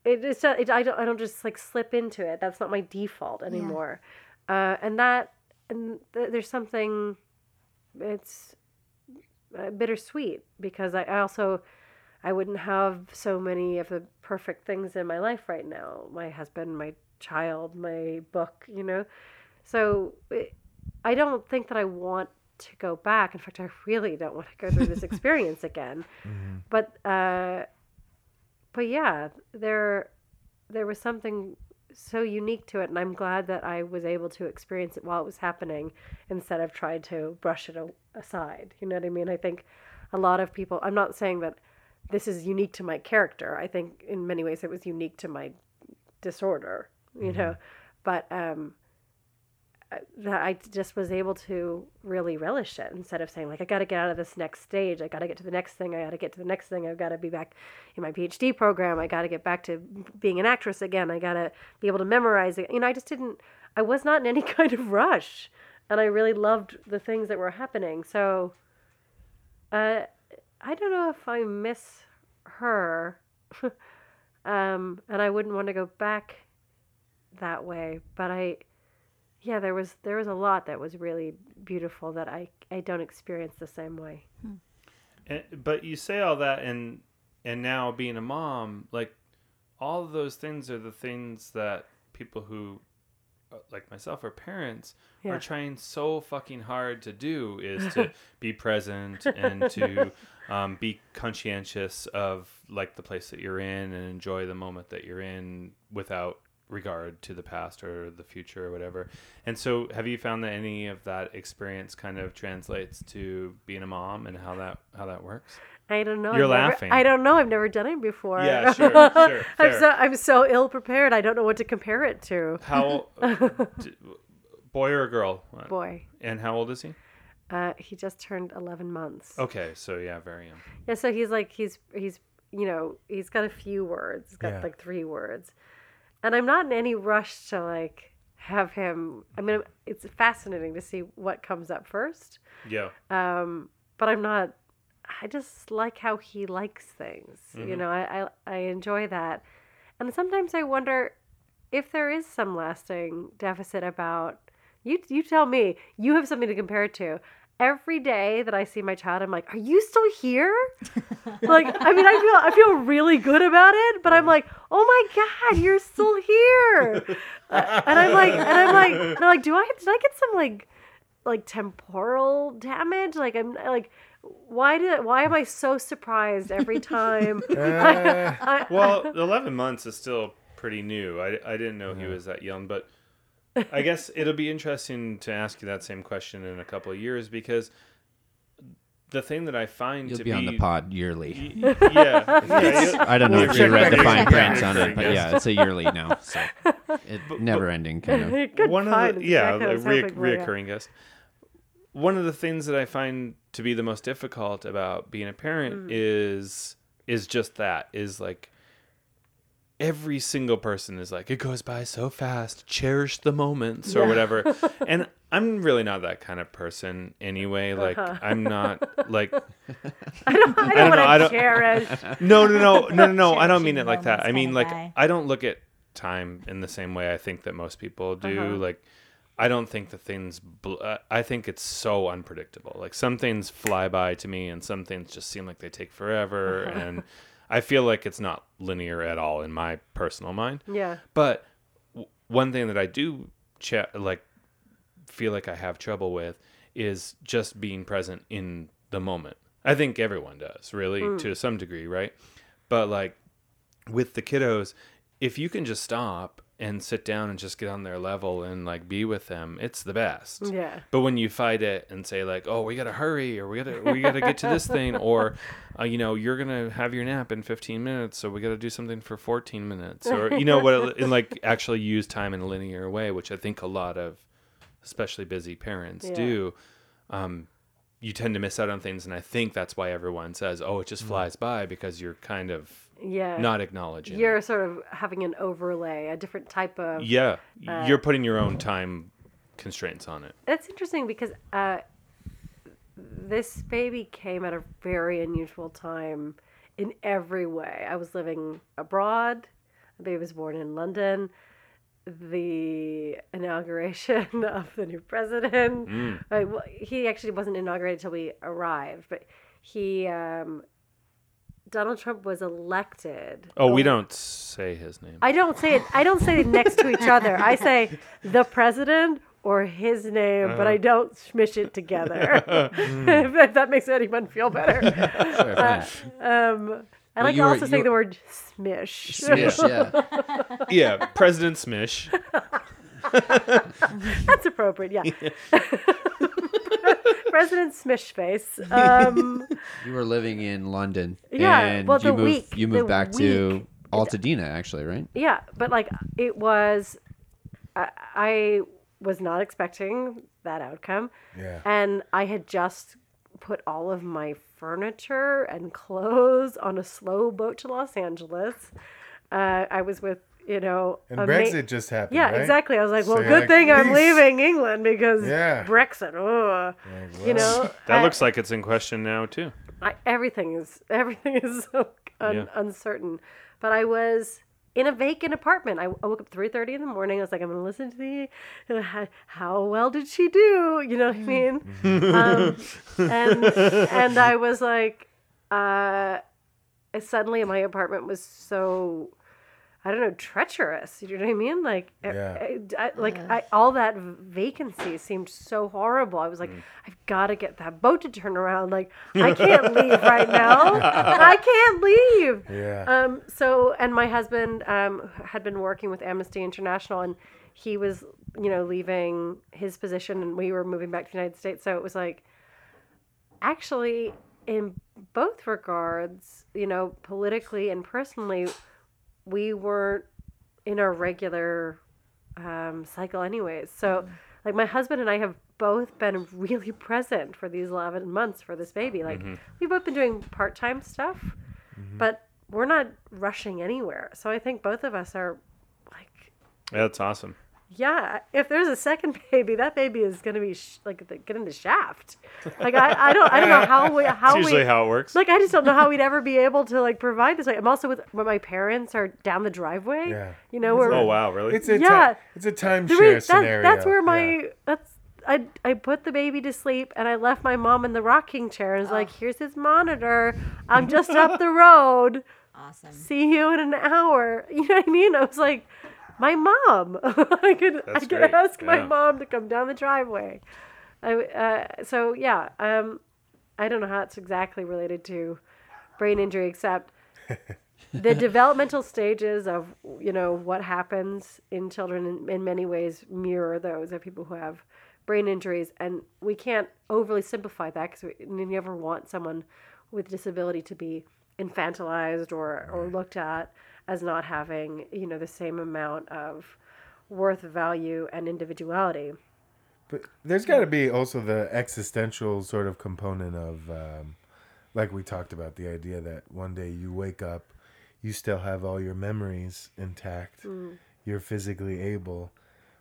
it, it's not, it, I don't I don't just like slip into it. That's not my default anymore, uh, and that and th- there's something. It's uh, bittersweet because I, I also I wouldn't have so many of the perfect things in my life right now. My husband, my child, my book, you know. So it, I don't think that I want to go back. In fact, I really don't want to go through this experience again. But uh, but yeah, there there was something so unique to it, and I'm glad that I was able to experience it while it was happening instead of trying to brush it aside. You know what I mean? I think a lot of people. I'm not saying that this is unique to my character. I think in many ways it was unique to my disorder. You know, but um, uh, that I just was able to really relish it instead of saying like I got to get out of this next stage. I got to get to the next thing. I got to get to the next thing. I've got to be back in my PhD program. I got to get back to being an actress again. I got to be able to memorize it. You know, I just didn't. I was not in any kind of rush, and I really loved the things that were happening. So, uh, I don't know if I miss her, um, and I wouldn't want to go back that way. But I yeah there was there was a lot that was really beautiful that i i don't experience the same way And, but you say all that, and and now being a mom, like all of those things are the things that people who, like myself, are parents, Yeah. are trying so fucking hard to do is to be present and to um, be conscientious of like the place that you're in and enjoy the moment that you're in without regard to the past or the future or whatever. And so, have you found that any of that experience kind of translates to being a mom and how that how that works? I don't know You're I've never- laughing. i don't know i've never done it before Yeah, sure, sure, i'm so i'm so ill prepared i don't know what to compare it to How d- boy or girl? boy And how old is he? uh he just turned 11 months Okay, so yeah, very young. yeah so he's like he's he's you know he's got a few words he's got Yeah. like three words and i'm not in any rush to like have him i mean it's fascinating to see what comes up first Yeah. um, but I'm not. I just like how he likes things. You know, I, I I enjoy that, and sometimes I wonder if there is some lasting deficit about you. You tell me. You have something to compare it to. Every day that I see my child, I'm like, "Are you still here?" like, I mean, I feel I feel really good about it, but I'm like, "Oh my god, you're still here!" Uh, and I'm like, and I'm like, and I'm like, do I did I get some like like temporal damage like i'm like why did why am i so surprised every time Uh, I- Well, 11 months is still pretty new. I, I didn't know he was that young, but I guess it'll be interesting to ask you that same question in a couple of years because the thing that I find You'll to be on the pod yearly. Y- yeah, yeah, I don't know if you read the fine print on it, but yeah, it's a yearly now, so it never ending kind of. good one of the, yeah, exactly what I like was rea- hoping for, yeah. reoccurring guest. One of the things that I find to be the most difficult about being a parent Mm. is is just that is like every single person is like it goes by so fast cherish the moments or whatever and i'm really not that kind of person anyway like Uh-huh. i'm not like i don't, I don't don't, know, I don't- cherish no, no, no, no, no, no. I don't mean it like that. I mean like. I don't look at time in the same way I think that most people do. Uh-huh. Like I don't think the things. Bl- uh, I think it's so unpredictable. Like some things fly by to me, and some things just seem like they take forever. And I feel like it's not linear at all in my personal mind. yeah But w- one thing that I do cha- like feel like I have trouble with is just being present in the moment. I think everyone does, really, to some degree, right? But like with the kiddos, if you can just stop and sit down and just get on their level and like be with them, it's the best. yeah But when you fight it and say like, "Oh, we gotta hurry," or "We gotta we gotta get to this thing," or uh, you know, you're gonna have your nap in 15 minutes, so we gotta do something for 14 minutes, or you know what, and like actually use time in a linear way, which I think a lot of, especially busy parents Yeah. do. Um, you tend to miss out on things, and I think that's why everyone says, "Oh, it just flies by," because you're kind of Yeah. not acknowledging. You're it. sort of having an overlay, a different type of. yeah, uh, you're putting your own time constraints on it. That's interesting because uh, this baby came at a very unusual time in every way. I was living abroad. The baby was born in London. The inauguration of the new president. Mm. I- well, he actually wasn't inaugurated until we arrived, but he. Um, Donald Trump was elected. Oh, we don't say his name. I don't say it. I don't say it next to each other. I say the president or his name, but Uh-huh. I don't smish it together. Mm. if that makes anyone feel better. Fair, fine. Um, I like you to were- also say you- the word smish. Smish, yeah. yeah, President Smish. That's appropriate. Yeah. President Smish face. Um, You were living in London. Yeah, And well, you the moved, week- You moved back to week. Altadena, actually, right? yeah, but like it was, I, I was not expecting that outcome. Yeah. And I had just put all of my furniture and clothes on a slow boat to Los Angeles. Uh, I was with, you know, And a ma- Brexit just happened. Yeah, right? exactly. I was like, well, you're good like, thing I'm leaving England because Yeah. Brexit. Ugh. Like, You know, That I- looks like it's in question now too. I, everything is everything is so un, Yeah. uncertain. But I was in a vacant apartment. I, I woke up three thirty in the morning. I was like, I'm gonna listen to the uh, how, how well did she do? You know what I mean? um, and and I was like, uh, suddenly my apartment was so. I don't know, treacherous. You know what I mean? Like, Yeah. I, I- like I, all that vacancy seemed so horrible. I was like, I've got to get that boat to turn around. Like, I can't leave right now. I can't leave. Yeah. Um. So, and my husband um had been working with Amnesty International, and he was, you know, leaving his position, and we were moving back to the United States. So it was like, actually, in both regards, you know, politically and personally, we weren't in our regular um, cycle, anyways. So, mm. like, my husband and I have both been really present for these 11 months for this baby. Like, mm-hmm. we've both been doing part time stuff, mm-hmm. but we're not rushing anywhere. So, I think both of us are like, Yeah, that's awesome. Yeah, if there's a second baby, that baby is gonna be sh- like the, get in the shaft. Like I, I don't I don't know how we how That's usually we how it works. like I just don't know how we'd ever be able to like provide this. Like, I'm also with when my parents are down the driveway. Yeah. You know where oh wow, really? It's a Yeah. ti- it's a timeshare re- that, scenario. that's where my Yeah. that's I I put the baby to sleep and I left my mom in the rocking chair and was like, oh. here's his monitor. I'm just up the road. Awesome. See you in an hour. You know what I mean? I was like, my mom. I could I could great. ask my mom to come down the driveway. I uh, so yeah. Um, I don't know how it's exactly related to brain injury, except the developmental stages of you know what happens in children in, in many ways mirror those of people who have brain injuries and we can't overly simplify that because we, we never want someone with disability to be infantilized or, or looked at as not having you know the same amount of worth value and individuality. But there's got to be also the existential sort of component of, um, like we talked about, the idea that one day you wake up, you still have all your memories intact, you're physically able,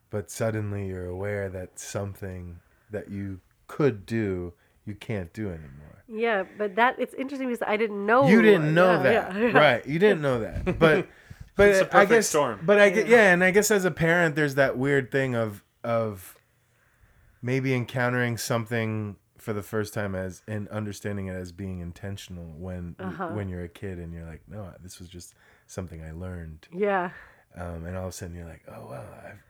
but suddenly you're aware that something that you could do, you can't do anymore. yeah but that it's interesting because i didn't know you didn't know yeah, that, yeah, yeah. right? You didn't know that, but but It's a I perfect guess, storm. but I get yeah, and I guess as a parent, there's that weird thing of of maybe encountering something for the first time as and understanding it as being intentional when Uh-huh. when you're a kid and you're like, no, this was just something I learned, yeah um, and all of a sudden you're like, oh well, I've,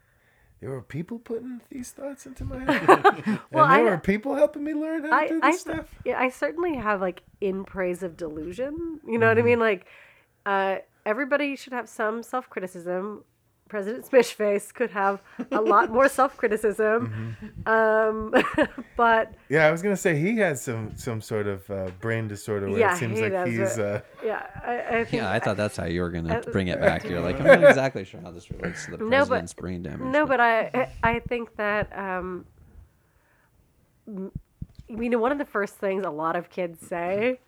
there were people putting these thoughts into my head, Well, and there I- were people helping me learn how to I, do I, stuff. yeah, I certainly have like in praise of delusion. You know what I Mm-hmm. mean? Like, uh, everybody should have some self criticism. President Smishface could have a lot more self criticism. Mm-hmm. Um, but Yeah, I was gonna say he has some some sort of uh, brain disorder where Yeah, it seems he like does he's. it. Uh, yeah, I, I think Yeah, I thought that's how you were gonna Uh, bring it back. You're like, I'm not exactly sure how this relates to the No, but- president's brain damage. No, but I I think that um, m- you know, one of the first things a lot of kids say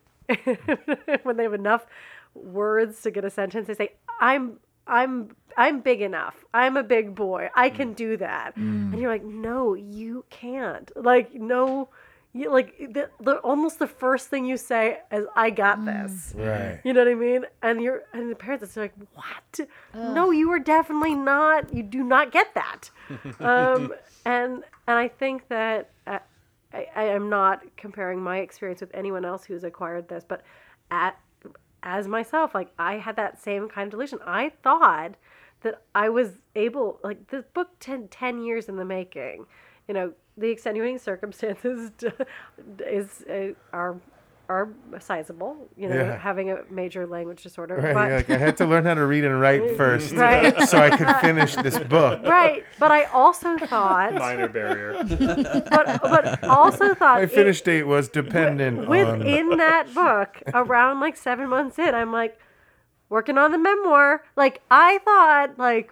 when they have enough words to get a sentence, they say, "I'm I'm I'm big enough. I'm a big boy. I can do that." And you're like, "No, you can't." Like, no, you like the, the almost the first thing you say is, "I got this." Right. You know what I mean? And you're and the parents are like, "What? No, you are definitely not. You do not get that." um, and and I think that uh, I, I am not comparing my experience with anyone else who's acquired this, but at as myself, like I had that same kind of delusion. I thought that I was able, like this book, 10, 10 years in the making. You know, the extenuating circumstances is uh, are are sizable. You know, Yeah. having a major language disorder, Right. but like, I had to learn how to read and write first, Right. so I could finish this book. right. But I also thought, Minor barrier. but but also thought My it- finish date was dependent on. within that book around like seven months in i'm like working on the memoir like i thought like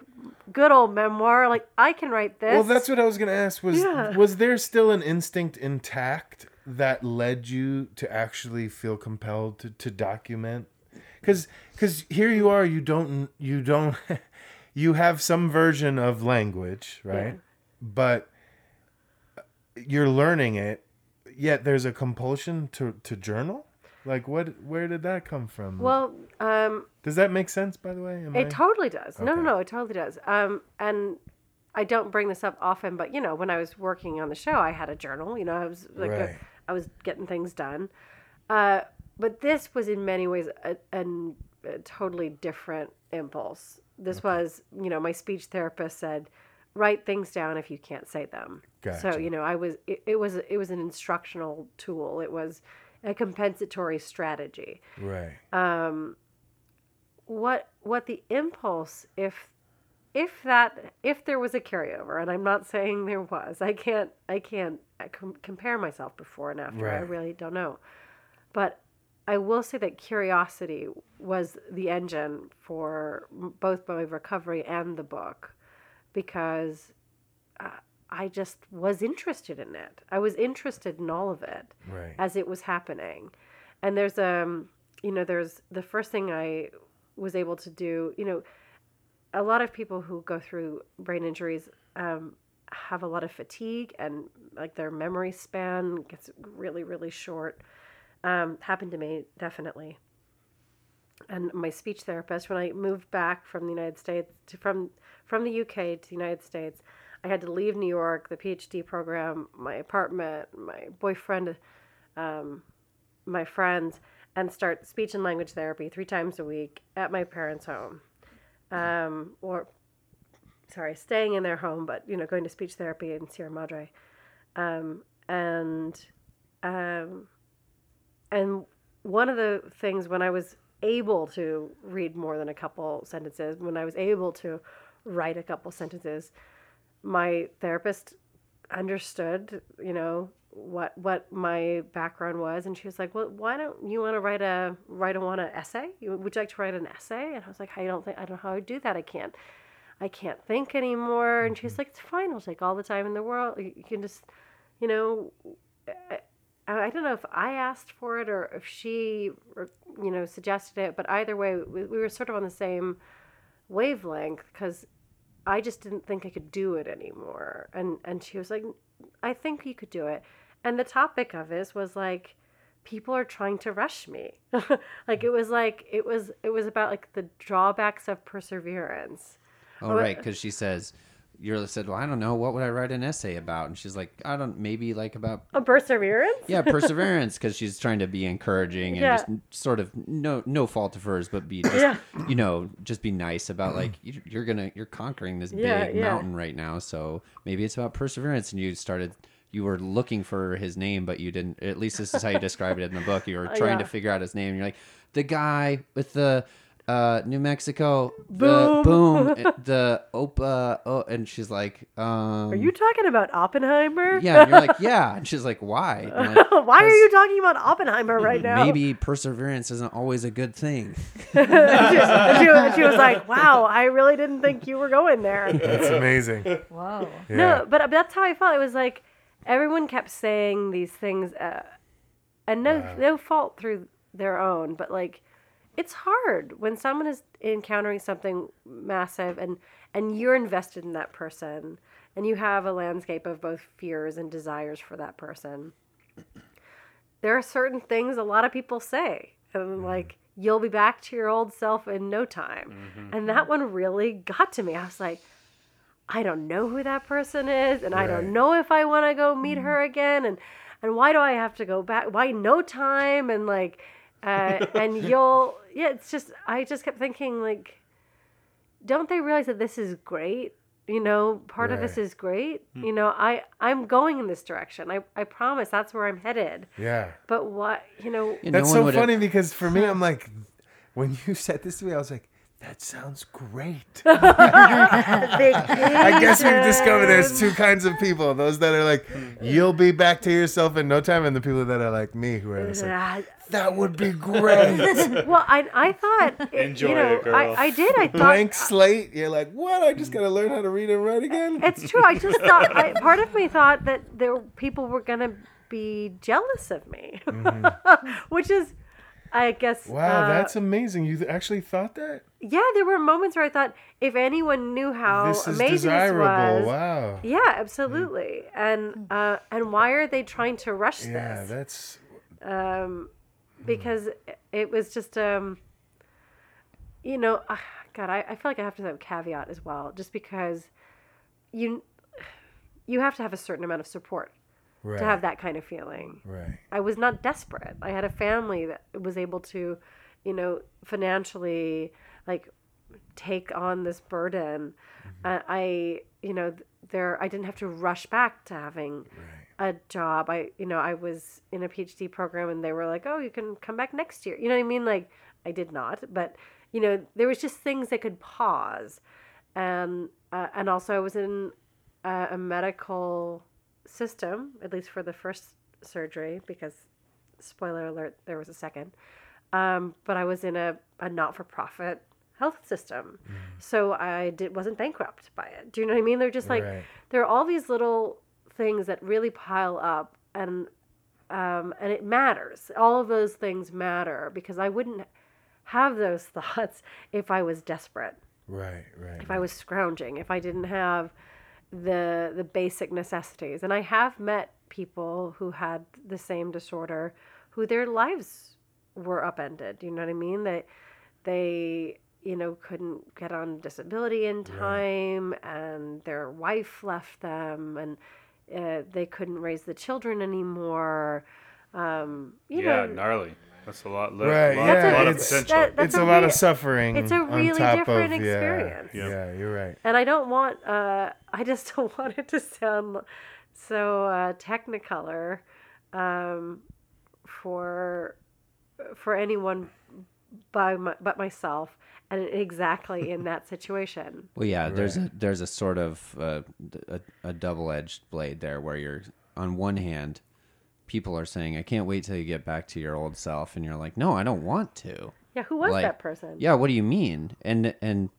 good old memoir like i can write this Well, that's what I was gonna ask. Was Yeah. was there still an instinct intact that led you to actually feel compelled to, to document? Because because here you are, you don't you don't you have some version of language, right? But you're learning it, yet there's a compulsion to to journal. Like what? Where did that come from? well um does that make sense? By the way, Am I- it totally does no no no it totally does um and i don't bring this up often but you know when i was working on the show i had a journal you know i was like a, Right. I was getting things done. Uh but this was in many ways a, an- a totally different impulse. This was you know my speech therapist said write things down if you can't say them. So you know i was it, it was it was an instructional tool. It was a compensatory strategy. Right. what what the impulse if if that if there was a carryover and i'm not saying there was i can't i can't uh, com- compare myself before and after i really don't know but i will say that curiosity was the engine for m- both my recovery and the book because uh, i just was interested in it i was interested in all of it Right. as it was happening. And there's um you know there's the first thing I was able to do, you know, a lot of people who go through brain injuries um, have a lot of fatigue and like their memory span gets really really short. Um, happened to me definitely. And my speech therapist, when I moved back from the United States to from from the UK to the United States, I had to leave New York, the PhD program, my apartment, my boyfriend, um, my friends, and start speech and language therapy three times a week at my parents' home, um, or sorry, staying in their home, but you know, going to speech therapy in Sierra Madre, um, and um, and one of the things when I was able to read more than a couple sentences, when I was able to write a couple sentences, my therapist understood, you know, what what my background was, and she was like, "Well, why don't you want to write a write a want a essay? You- Would you like to write an essay?" And I was like, "I don't think I don't know how I do that. I can't." I can't think anymore. And she's mm-hmm. like, it's fine. It'll take all the time in the world. You you can just, you know, I, I don't know if I asked for it or if she, or, you know, suggested it. But either way, we, we were sort of on the same wavelength because I just didn't think I could do it anymore. And and she was like, I think you could do it. And the topic of this was like, people are trying to rush me. like it was like it was it was about like the drawbacks of perseverance. Oh, right, because she says, you said, well, I don't know, what would I write an essay about? And she's like, I don't, maybe like about A perseverance? yeah perseverance because she's trying to be encouraging and Yeah. just sort of no no fault of hers but be just Yeah. you know just be nice about like you, you're gonna you're conquering this Yeah, big mountain right now so maybe it's about perseverance and you started you were looking for his name but you didn't at least this is how you describe it in the book you were trying to Uh, yeah. figure out his name and you're like the guy with the uh, New Mexico, Boom. the boom, the Opa, oh, and she's like, um, Are you talking about Oppenheimer? yeah, and you're like, yeah, and she's like, why? Like, Why are you talking about Oppenheimer right now? Maybe perseverance isn't always a good thing. and, she, and she- and she was like, "Wow, I really didn't think you were going there." It's amazing. Whoa. Yeah. No, but, but that's how I felt. It was like, everyone kept saying these things, uh, and no Wow. no fault through their own, but like it's hard when someone is encountering something massive and and you're invested in that person and you have a landscape of both fears and desires for that person. There are certain things a lot of people say and mm-hmm. like you'll be back to your old self in no time. Mm-hmm. And that one really got to me. I was like i don't know who that person is and i don't know if i want to go meet mm-hmm. her again and and why do i have to go back? Why no time? And like uh, and you'll yeah it's just i just kept thinking like don't they realize that this is great? You know part of this is great. Hmm. You know i i'm going in this direction. I i promise that's where i'm headed. Yeah. but what you know Yeah, That's one so would- funny because for me, I'm like, when you said this to me, I was like, that sounds great. I guess we've discovered there's two kinds of people: those that are like, you'll be back to yourself in no time, and the people that are like me, who are just like, that would be great. well i i thought Enjoy you know it, girl. I, I did i thought Blank slate. You're like, what? I just gotta learn how to read and write again. it's true i just thought I, part of me thought that there people were gonna be jealous of me which is i guess Mm-hmm. Wow, uh, that's amazing. You actually thought that? Yeah there were moments where i thought if anyone knew how this is amazing desirable. this was Wow. yeah absolutely and uh and why are they trying to rush Yeah, this Yeah, that's um, because it was just um, you know, ah, God, I, I feel like I have to have a caveat as well, just because you you have to have a certain amount of support right. to have that kind of feeling. right. I was not desperate. I had a family that was able to, you know, financially like take on this burden. Uh, I, you know, there I didn't have to rush back to having a job. I, you know, I was in a PhD program and they were like, "Oh, you can come back next year." You know what I mean? Like I did not, but you know, there was just things that could pause. And uh, and also I was in a, a medical system, at least for the first surgery, because spoiler alert, there was a second. Um, but I was in a, a not for profit health system. So I did wasn't bankrupt by it. Do you know what I mean? They're just like Right. there are all these little things that really pile up and um, and it matters. All of those things matter because I wouldn't have those thoughts if I was desperate Right. Right. if I was scrounging, if I didn't have the the basic necessities. And I have met people who had the same disorder who their lives were upended. Do you know what I mean? That they, you know, couldn't get on disability in time and their wife left them and uh, they couldn't raise the children anymore. Um, you yeah, know, gnarly. That's a lot. li- Right, lot, yeah, lot of it's- potential. that- that's it's a, a lot rea- of suffering. it's a on really top different of, yeah, experience. Yeah. Yeah, you're right. and I don't want uh I just don't want it to sound so uh technicolor um for for anyone by my, but myself and exactly in that situation. Well, yeah, there's a there's a sort of uh, a, a double edged blade there where you're on one hand, people are saying, "I can't wait till you get back to your old self," and you're like, "No, I don't want to." Yeah, who was Like, that person? Yeah, what do you mean? And and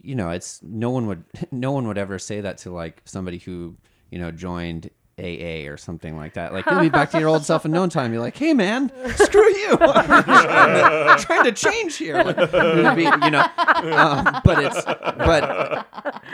you know, it's no one would no one would ever say that to like somebody who you know joined AA or something like that. Like you'll be back to your old self in no time. You're like, hey man, screw you. I'm trying, to, trying to change here. Like, be, you know, um, but it's but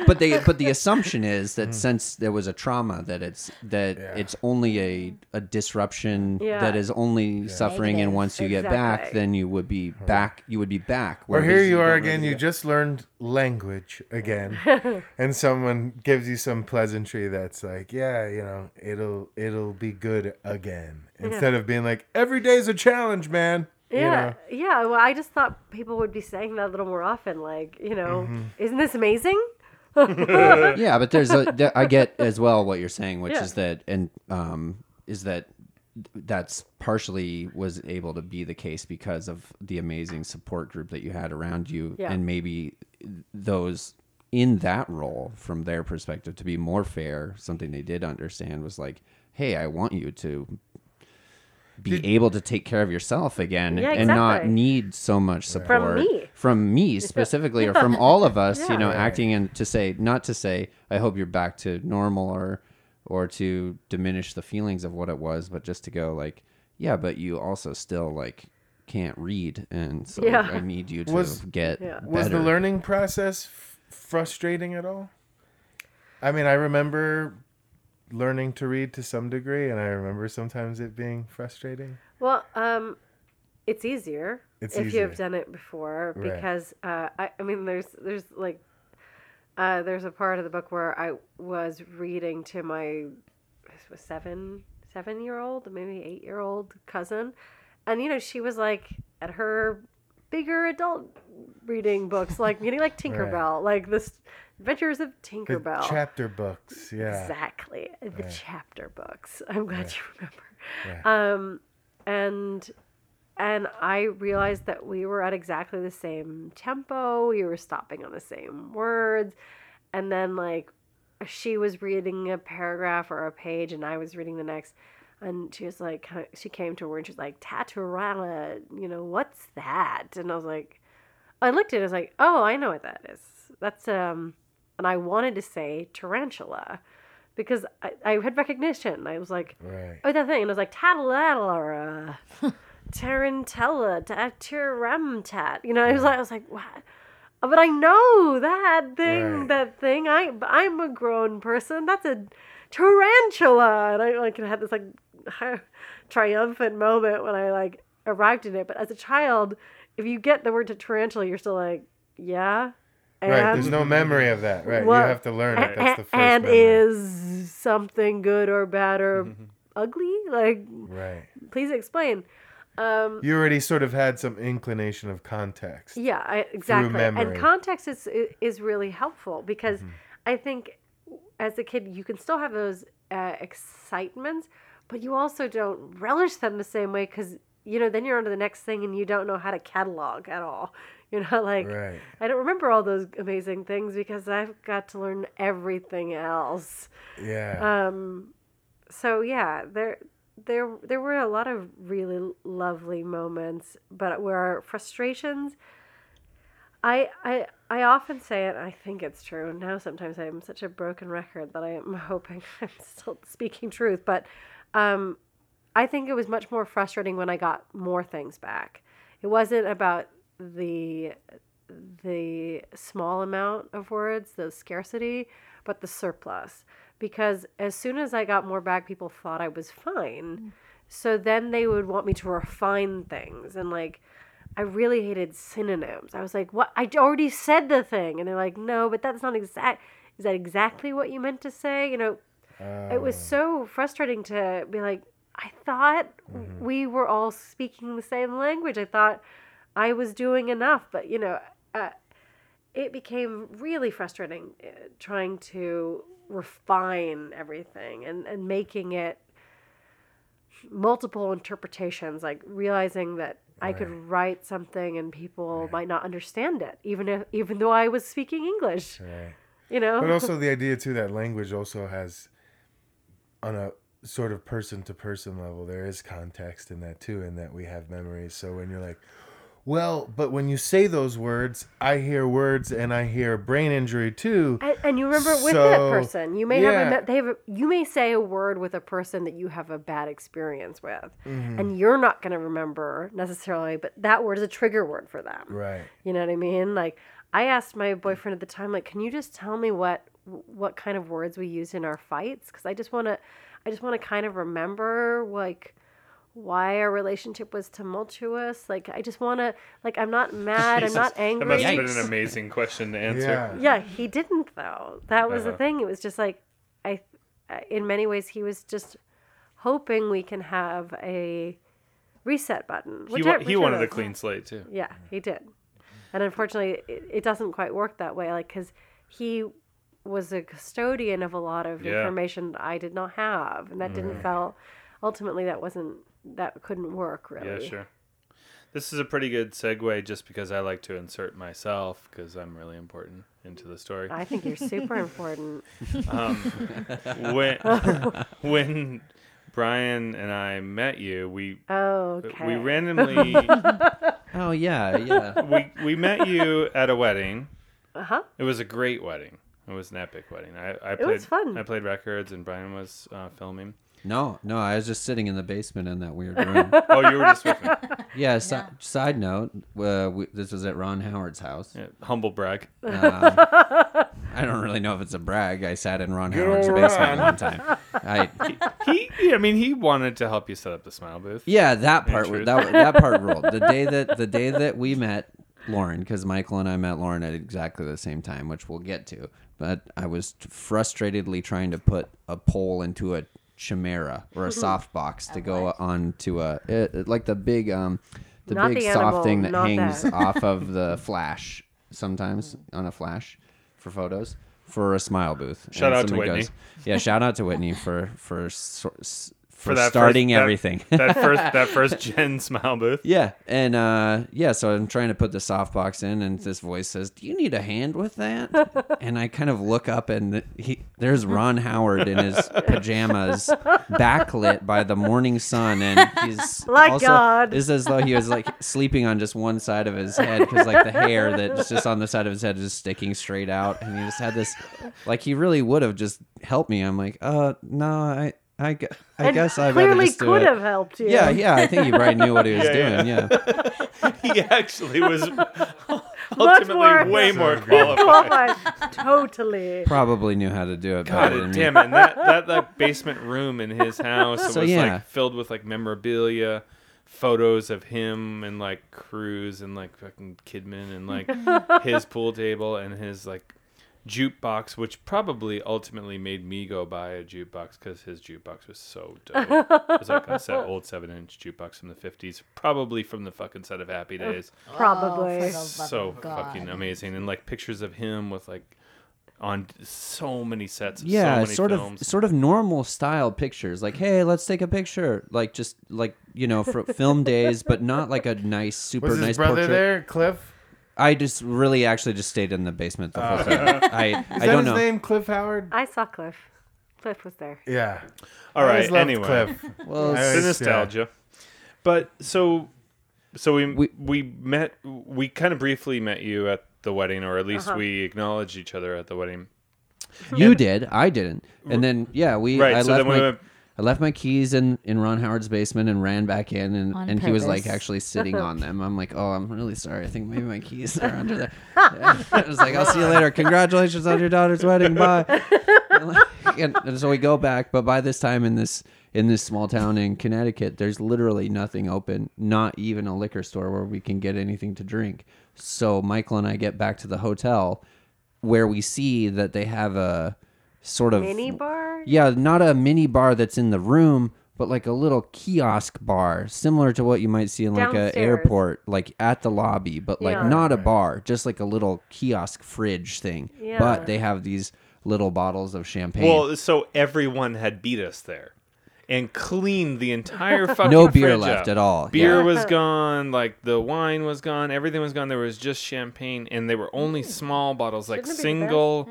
but they but the assumption is that since there was a trauma that it's that Yeah. it's only a a disruption Yeah. that is only suffering and once you get back then you would be back you would be back Or where here this- you are again. You just learned language again, and someone gives you some pleasantry that's like, yeah, you know, it'll it'll be good again. Instead of being like, every day's a challenge, man. You Yeah, know? yeah. Well, I just thought people would be saying that a little more often. Like, you know, Mm-hmm. isn't this amazing? yeah but there's a there, i get as well what you're saying which Yeah. is that and um is that that's partially was able to be the case because of the amazing support group that you had around you Yeah. and maybe those in that role from their perspective to be more fair something they did understand was like hey i want you to be able to take care of yourself again Yeah, and not need so much support from me. from me specifically or from all of us you know Right. acting and to say not to say i hope you're back to normal or or to diminish the feelings of what it was, but just to go like, yeah, but you also still like can't read, and so Yeah. I need you to Was- get Yeah. Was the learning process f- frustrating at all? I mean, I remember learning to read to some degree, and I remember sometimes it being frustrating. Well, um, it's easier It's if easier. you've done it before Right. because uh, I, I mean, there's there's like uh, there's a part of the book where I was reading to my this was seven seven year old maybe eight year old cousin, and you know she was like at her bigger adult reading books like know like Tinkerbell like this Adventures of The Tinkerbell chapter books, yeah. Exactly. The Right. chapter books. I'm glad Right. you remember. Right. Um and and I realized that we were at exactly the same tempo. We were stopping on the same words. And then like she was reading a paragraph or a page and I was reading the next and she was like she came to her and she was like Taturana, you know, what's that? And I was like I looked at it, I was like, Oh, I know what that is. That's um and I wanted to say tarantula because I, I had recognition. I was like, Right. oh, that thing. And I was like, tattletala, tarantella, tat. You know, I was like, I was like, what? But I know that thing, Right. that thing. I, I'm a grown person. That's a tarantula. And I like had this like triumphant moment when I like arrived in it. But as a child, if you get the word to tarantula, you're still like, yeah. Right. There's no memory of that. Right. You have to learn it. That's the first and memory. is something good or bad or ugly? Like, Right. please explain. Um, You already sort of had some inclination of context. yeah, I, exactly. And context is is really helpful because Mm-hmm. I think as a kid you can still have those uh, excitements, but you also don't relish them the same way because you know then you're on to the next thing and you don't know how to catalog at all. You're not like Right. I don't remember all those amazing things because I've got to learn everything else. Yeah. Um, so yeah, there there there were a lot of really lovely moments, but where our frustrations. I I I often say it. I think it's true. Now sometimes I'm such a broken record that I am hoping I'm still speaking truth, but um, I think it was much more frustrating when I got more things back. It wasn't about the the small amount of words, the scarcity, but the surplus. Because as soon as I got more back, people thought I was fine. Mm. So then they would want me to refine things. And like, I really hated synonyms. I was like, what? I already said the thing. And they're like, no, but that's not exact. Is that exactly what you meant to say? You know, it was oh. so frustrating to be like, I thought we were all speaking the same language. I thought I was doing enough, but you know, uh, it became really frustrating uh, trying to refine everything and, and making it multiple interpretations, like realizing that I could write something and people might not understand it, even if even though I was speaking English. right. You know, But also the idea too that language also has on a sort of person to person level, there is context in that too, in that we have memories. So when you're like, well, but when you say those words, I hear words and I hear brain injury too. And, and you remember it with that person. You may yeah. have a, they have a, you may say a word with a person that you have a bad experience with, Mm-hmm. and you're not going to remember necessarily, but that word is a trigger word for them. Right. You know what I mean? Like I asked my boyfriend at the time, like, can you just tell me what what kind of words we use in our fights? Because I just want to, I just want to kind of remember like why our relationship was tumultuous. Like I just want to, like I'm not mad, I'm not That angry. must have been an amazing question to answer. Yeah. Yeah, he didn't though. That was the Uh-huh. thing. It was just like I in many ways he was just hoping we can have a reset button. He, which wa- I- he which I wanted a clean slate too. Yeah, he did. And unfortunately, it, it doesn't quite work that way like cuz he was a custodian of a lot of Yeah. information that I did not have and that didn't feel ultimately that wasn't that couldn't work really. Yeah, sure. This is a pretty good segue just because I like to insert myself because I'm really important into the story. I think you're super important. Um, when, when Brian and I met you, we Okay. we randomly Oh yeah, yeah. we we met you at a wedding. Uh-huh. It was a great wedding. It was an epic wedding. I, I It played was fun. I played records and Brian was uh, filming. No, no, I was just sitting in the basement in that weird room. Oh, you were just with me. yeah, si- Side note: uh, we, this was at Ron Howard's house. Yeah, humble brag. Um, I don't really know if it's a brag. I sat in Ron Howard's basement one time. I He, he- I mean, he wanted to help you set up the smile booth. yeah, that part truth. that that part ruled. The day that the day that we met Lauren, because Michael and I met Lauren at exactly the same time, which we'll get to. But I was frustratedly trying to put a pole into a chimera or a soft box to go onto a it, it- like the big um the Not big the soft animal, thing that not hangs that. off of the flash sometimes on a flash for photos for a smile booth. Shout And out to somebody Whitney. yeah, shout out to Whitney for for so- s- for, that starting that- everything. that first that first gen smile booth. Yeah, and uh, yeah, so I'm trying to put the softbox in, and this voice says, "Do you need a hand with that?" and I kind of look up, and he there's Ron Howard in his pajamas, backlit by the morning sun, and he's like also God. it's as though he was like sleeping on just one side of his head because like the hair that's just on the side of his head is sticking straight out, and he just had this like he really would have just helped me. I'm like, uh, no, I. I, gu- I guess I better clearly just could it. have helped you. Yeah, yeah, I think he probably knew what he was Yeah, doing. Yeah. He actually was ultimately more- way more good. qualified. Qualified. totally. probably knew how to do it God better than me. damn it! And that, that that basement room in his house So, was yeah. like filled with like memorabilia, photos of him and like Cruise and like fucking Kidman and like his pool table and his like jukebox, which probably ultimately made me go buy a jukebox because his jukebox was so dope. it was like a set, old seven inch jukebox from the fifties, probably from the fucking set of Happy oh, Days. Probably. Oh, for the love so God. fucking amazing, and like pictures of him with like on so many sets. Of Yeah, so many sort films. of sort of normal style pictures. Like, hey, let's take a picture. Like just like, you know, for film days, but not like a nice super Was his nice brother portrait. there, Cliff? I just really actually just stayed in the basement the whole Oh. time. I Is I that don't his know. name, Cliff Howard? I saw Cliff. Cliff was there. Yeah. All I right. always loved Anyway, Cliff. Well, I the always- nostalgia. But so, so we, We- we met. We kind of briefly met you at the wedding, or at least Uh-huh. we acknowledged each other at the wedding. you did, I didn't. And then yeah, we Right. I so left then we my went. I left my keys in, in Ron Howard's basement and ran back in, and, On and he was like actually sitting on them. I'm like, oh, I'm really sorry. I think maybe my keys are under there. I was like, I'll see you later. Congratulations on your daughter's wedding. Bye. and, and so we go back, but by this time in this in this small town in Connecticut, there's literally nothing open, not even a liquor store where we can get anything to drink. So Michael and I get back to the hotel, where we see that they have a sort of Mini bar? yeah, not a mini bar that's in the room, but like a little kiosk bar, similar to what you might see in like a airport, like at the lobby, but like Yeah. not a bar, just like a little kiosk fridge thing. Yeah. But they have these little bottles of champagne. Well, so everyone had beat us there, and cleaned the entire fucking. no beer fridge left out. at all. Beer Yeah. was gone, like the wine was gone, everything was gone. There was just champagne, and they were only hmm. small bottles, like Shouldn't it be the best? single,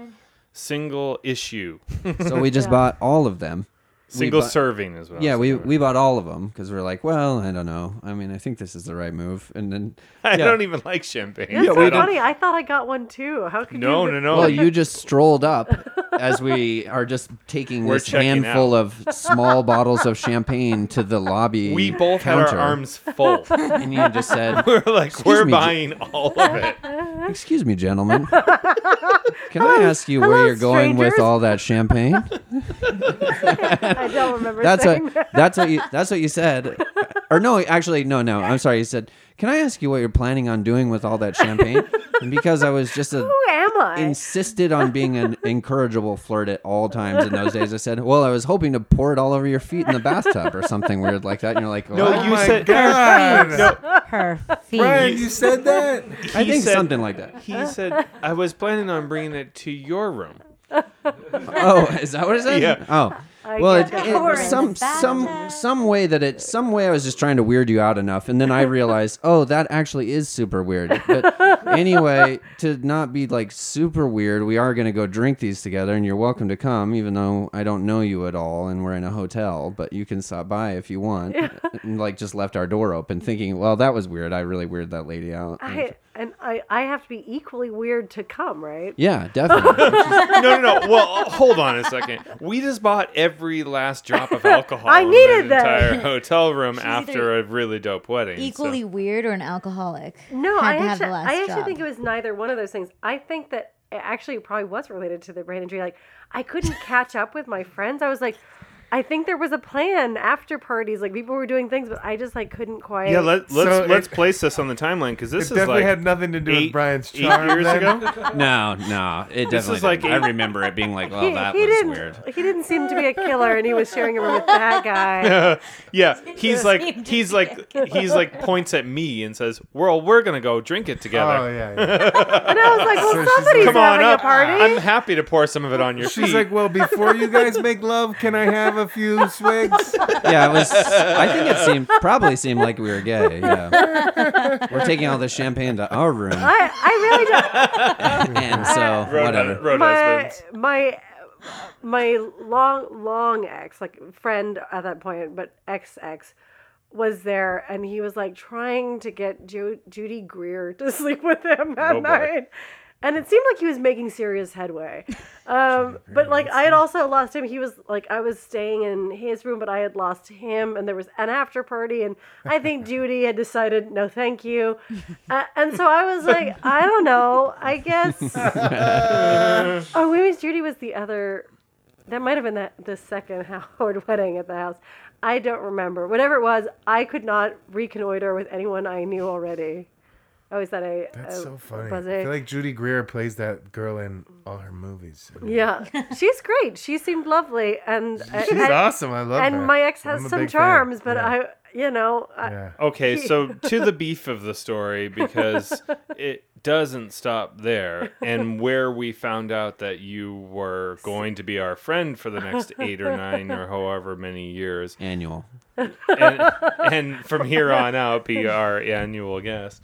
single issue, So we just bought all of them. Single bu- serving as well. Yeah, we, we bought all of them because we're like, well, I don't know. I mean, I think this is the right move. And then, I don't even like champagne. That's I so don't- funny. I thought I got one too. How could No, you? no, no. Well, you just strolled up as we are just taking We're this checking handful of small bottles of champagne to the lobby. we both counter, had our arms full. and you just said, we're like, we're me, buying all of it. "Excuse me, gentlemen, can I ask you where you're going with all that champagne?" I don't remember That's saying what that. that's what you that's what you said. Or no, actually, no, no. I'm sorry. You said, "Can I ask you what you're planning on doing with all that champagne?" And because I was just a Who am I? insisted on being an incorrigible flirt at all times in those days. I said, "Well, I was hoping to pour it all over your feet in the bathtub or something weird like that." And you're like, No, Oh you my said- God. No, Her feet. Brian, you said that? I he think said- something like that. He said, I was planning on bringing it to your room. Oh, is that what it said? Yeah. Oh. I Well, it, it, it. Some some uh, some way that it some way I was just trying to weird you out enough, and then I realized, oh, that actually is super weird. But anyway, to not be like super weird, we are gonna go drink these together, and you're welcome to come, even though I don't know you at all, and we're in a hotel. But you can stop by if you want. And like just left our door open, thinking, well, that was weird. I really weirded that lady out. I, and I, I have to be equally weird to come, right? Yeah, definitely. no, no, no. Well, hold on a second. We just bought every last drop of alcohol I in needed the that. entire hotel room She's after a really dope wedding. so- Equally weird or an alcoholic. No, I actually, I actually drop. think it was neither one of those things. I think that it actually probably was related to the brain injury. Like, I couldn't catch up with my friends. I was like, I think there was a plan after parties. Like people were doing things, but I just like couldn't quite. Yeah, let, let's So let's it- place this on the timeline because this It is definitely like had nothing to do eight- with Brian's eight charm. years then. ago. no, no, it This definitely. is like didn't. I eight- remember it being like, well, oh, he, that he was didn't. weird. He didn't seem to be a killer, and he was sharing a room with that guy. yeah, he's like he's like he's like points at me and says, "Well, we're gonna go drink it together." Oh yeah, yeah. And I was like, well, So she's somebody's like- Come on having up. a party. I'm happy to pour some of it on your She's feet. like, well, before you guys make love, can I have a few swigs? Yeah, it was. I think it seemed probably seemed like we were gay. Yeah, we're taking all the champagne to our room, I, I really don't. and so Road, whatever. road my husbands. my my long long ex like friend at that point but ex ex was there and he was like trying to get Ju- Judy Greer to sleep with him that Oh, boy. night and it seemed like he was making serious headway um, but like I had also lost him he was like I was staying in his room but I had lost him and there was an after party and I think Judy had decided no thank you uh, and so I was like I don't know I guess Oh, maybe Judy was the other. That might have been that the second Howard wedding at the house. I don't remember. Whatever it was, I could not reconnoiter with anyone I knew already. Oh, I always thought I. That's I so funny. was I a- feel like Judy Greer plays that girl in all her movies. yeah, she's great. She seemed lovely, and She's uh, and, awesome. I love and her. And my ex has some big fan. charms, but Yeah. I, you know, I, Yeah. Okay, so to the beef of the story because it doesn't stop there, and where we found out that you were going to be our friend for the next eight or nine or however many years, Annual. and, and from here on out be our annual guest,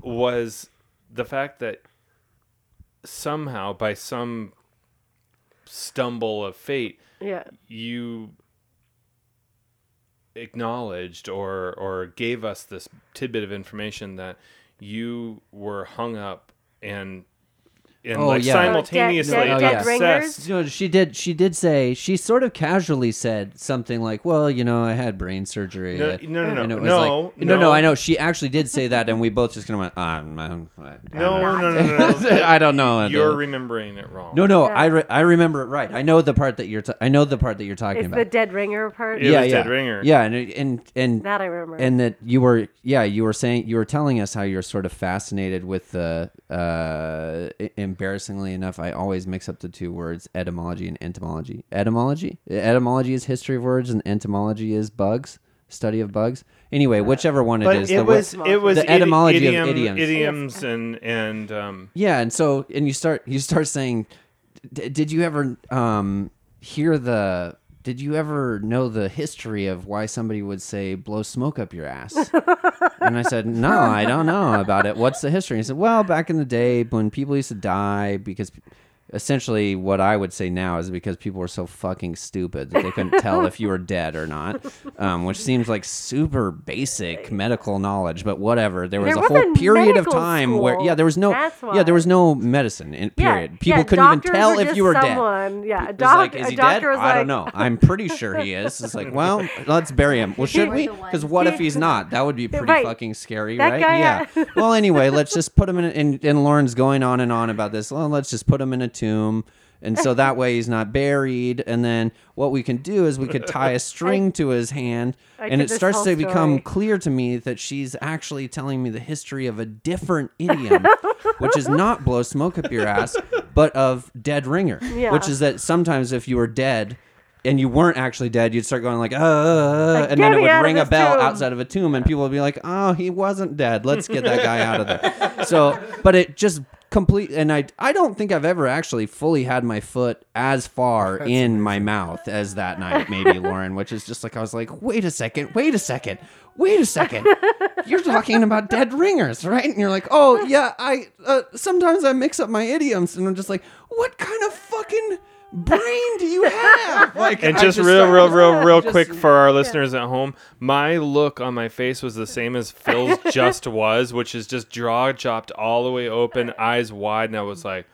was the fact that somehow by some stumble of fate yeah, you acknowledged or or gave us this tidbit of information that you were hung up and and Oh, like yeah. simultaneously Oh, dead- dead obsessed. You know, she did. She did say. She sort of casually said something like, "Well, you know, I had brain surgery." No, no, no, no, no, like, no, no. no. I know. She actually did say that, and we both just kind of went, "Ah, man, I, I No, don't no, know." no, no, no. I don't know. You're don't- remembering it wrong. no, no. Yeah. I re- I remember it right. I know the part that you're. T- I know the part that you're talking it's about. the dead ringer part. It yeah, was yeah, Dead Ringer. Yeah, and and and That I remember. and that you were yeah you were saying you were telling us how you're sort of fascinated with the uh embarrassingly enough i always mix up the two words etymology and entomology. Etymology? Etymology is history of words and entomology is bugs study of bugs. Anyway whichever one but it is it the wo- was it was The idi- etymology of idioms. idioms and and um yeah and so and you start you start saying d- did you ever um hear the did you ever know the history of why somebody would say blow smoke up your ass and i said no i don't know about it. What's the history? He said well back in the day when people used to die because essentially what i would say now is because people were so fucking stupid that they couldn't tell if you were dead or not um, which seems like super basic medical knowledge but whatever there was There a whole period of time where yeah there was no yeah there was no medicine in Yeah, period people yeah, couldn't even tell if you were dead someone, Yeah, a, doc, like, is he doctor dead? I don't know. I'm pretty sure he is. It's like, well, let's bury him. Well, should we? Because what if he's not? That would be pretty Right. fucking scary, That right? guy yeah. well, anyway, let's just put him in, in. And Lauren's going on and on about this. Well, let's just put him in a tomb. And so that way he's not buried. And then what we can do is we could tie a string to his hand. I and did it this starts whole to become story. clear to me that she's actually telling me the history of a different idiom, which is not blow smoke up your ass, but of dead ringer, Yeah. which is that sometimes if you were dead and you weren't actually dead, you'd start going like, uh, uh, uh," Like, and then "Get it me out would of ring a this bell tomb." outside of a tomb, and people would be like, oh, he wasn't dead. Let's get that guy out of there. So, but it just complete, and I, I don't think I've ever actually fully had my foot as far in my mouth as that night, maybe Lauren, which is just like I was like, wait a second, wait a second, wait a second. You're talking about dead ringers, right? And you're like, oh yeah, I uh, sometimes I mix up my idioms, and I'm just like, what kind of fucking brain do you have? Like, And I just, real, started- real, real, real just- quick for our listeners at home, my look on my face was the same as Phil's just was, which is just jaw chopped all the way open, eyes wide, and I was like,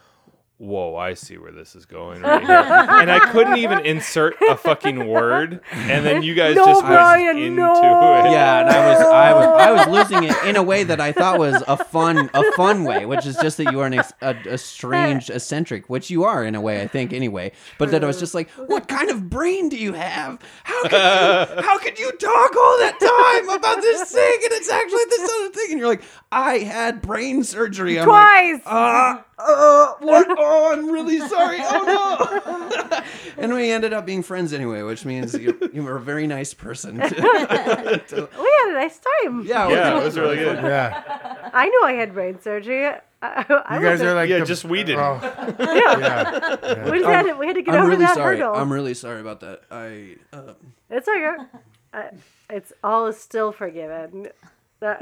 "Whoa, I see where this is going right here." and I couldn't even insert a fucking word, and then you guys No, just Brian, went into no. it. Yeah, and I was I was I was losing it in a way that I thought was a fun a fun way, which is just that you are an ex, a, a strange eccentric, which you are in a way, I think anyway. But then I was just like, what kind of brain do you have? How could you, how could you talk all that time about this thing and it's actually this other thing? And you're like, I had brain surgery. I'm like, Twice. uh, uh, what? Oh, I'm really sorry. Oh no! and we ended up being friends anyway, which means you, you were a very nice person. we had a nice time. yeah, Yeah, it was really good. Yeah. I knew I had brain surgery. I, I, I You guys wasn't- are like Yeah, the- just we didn't. Oh, yeah. we, had to, we had to get I'm over really that sorry. hurdle. I'm really sorry about that. I uh, It's okay. I, it's all is still forgiven. That,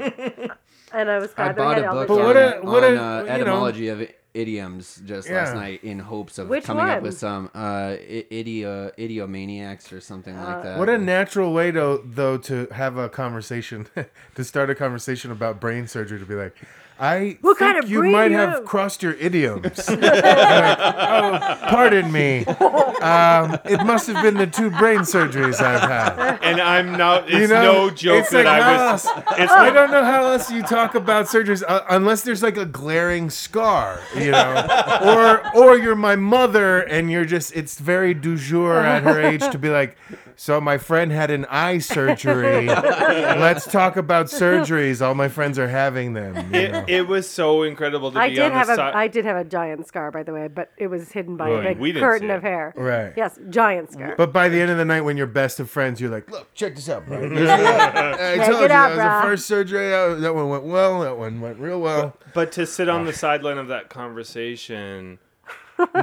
and I was glad that we bought had a book But on, what a- what on, a- uh, you know- etymology of idioms just last night in hopes of Which coming up with some uh, idio idiomaniacs or something Uh, like that. What a natural way to though to have a conversation, to start a conversation about brain surgery. To be like, I What think kind of you might you have have?" crossed your idioms. Like, oh, pardon me. Um, it must have been the two brain surgeries I've had. And I'm not. It's You know, no joke it's that like I was. else- It's I don't know how else you talk about surgeries uh, unless there's like a glaring scar, you know, or or you're my mother and you're just it's very du jour at her age to be like, so my friend had an eye surgery. Let's talk about surgeries. All my friends are having them. You know? It, it was so incredible to I be did on have the a side. I did have a giant scar, by the way, but it was hidden by Well, a big we didn't curtain see of it. hair. Right. Yes, giant scar. But by the end of the night, when you're best of friends, you're like, "Look, check this out, bro. I told you it that out, was the brah." first surgery. uh, That one went well. That one went real well." But to sit on the sideline of that conversation,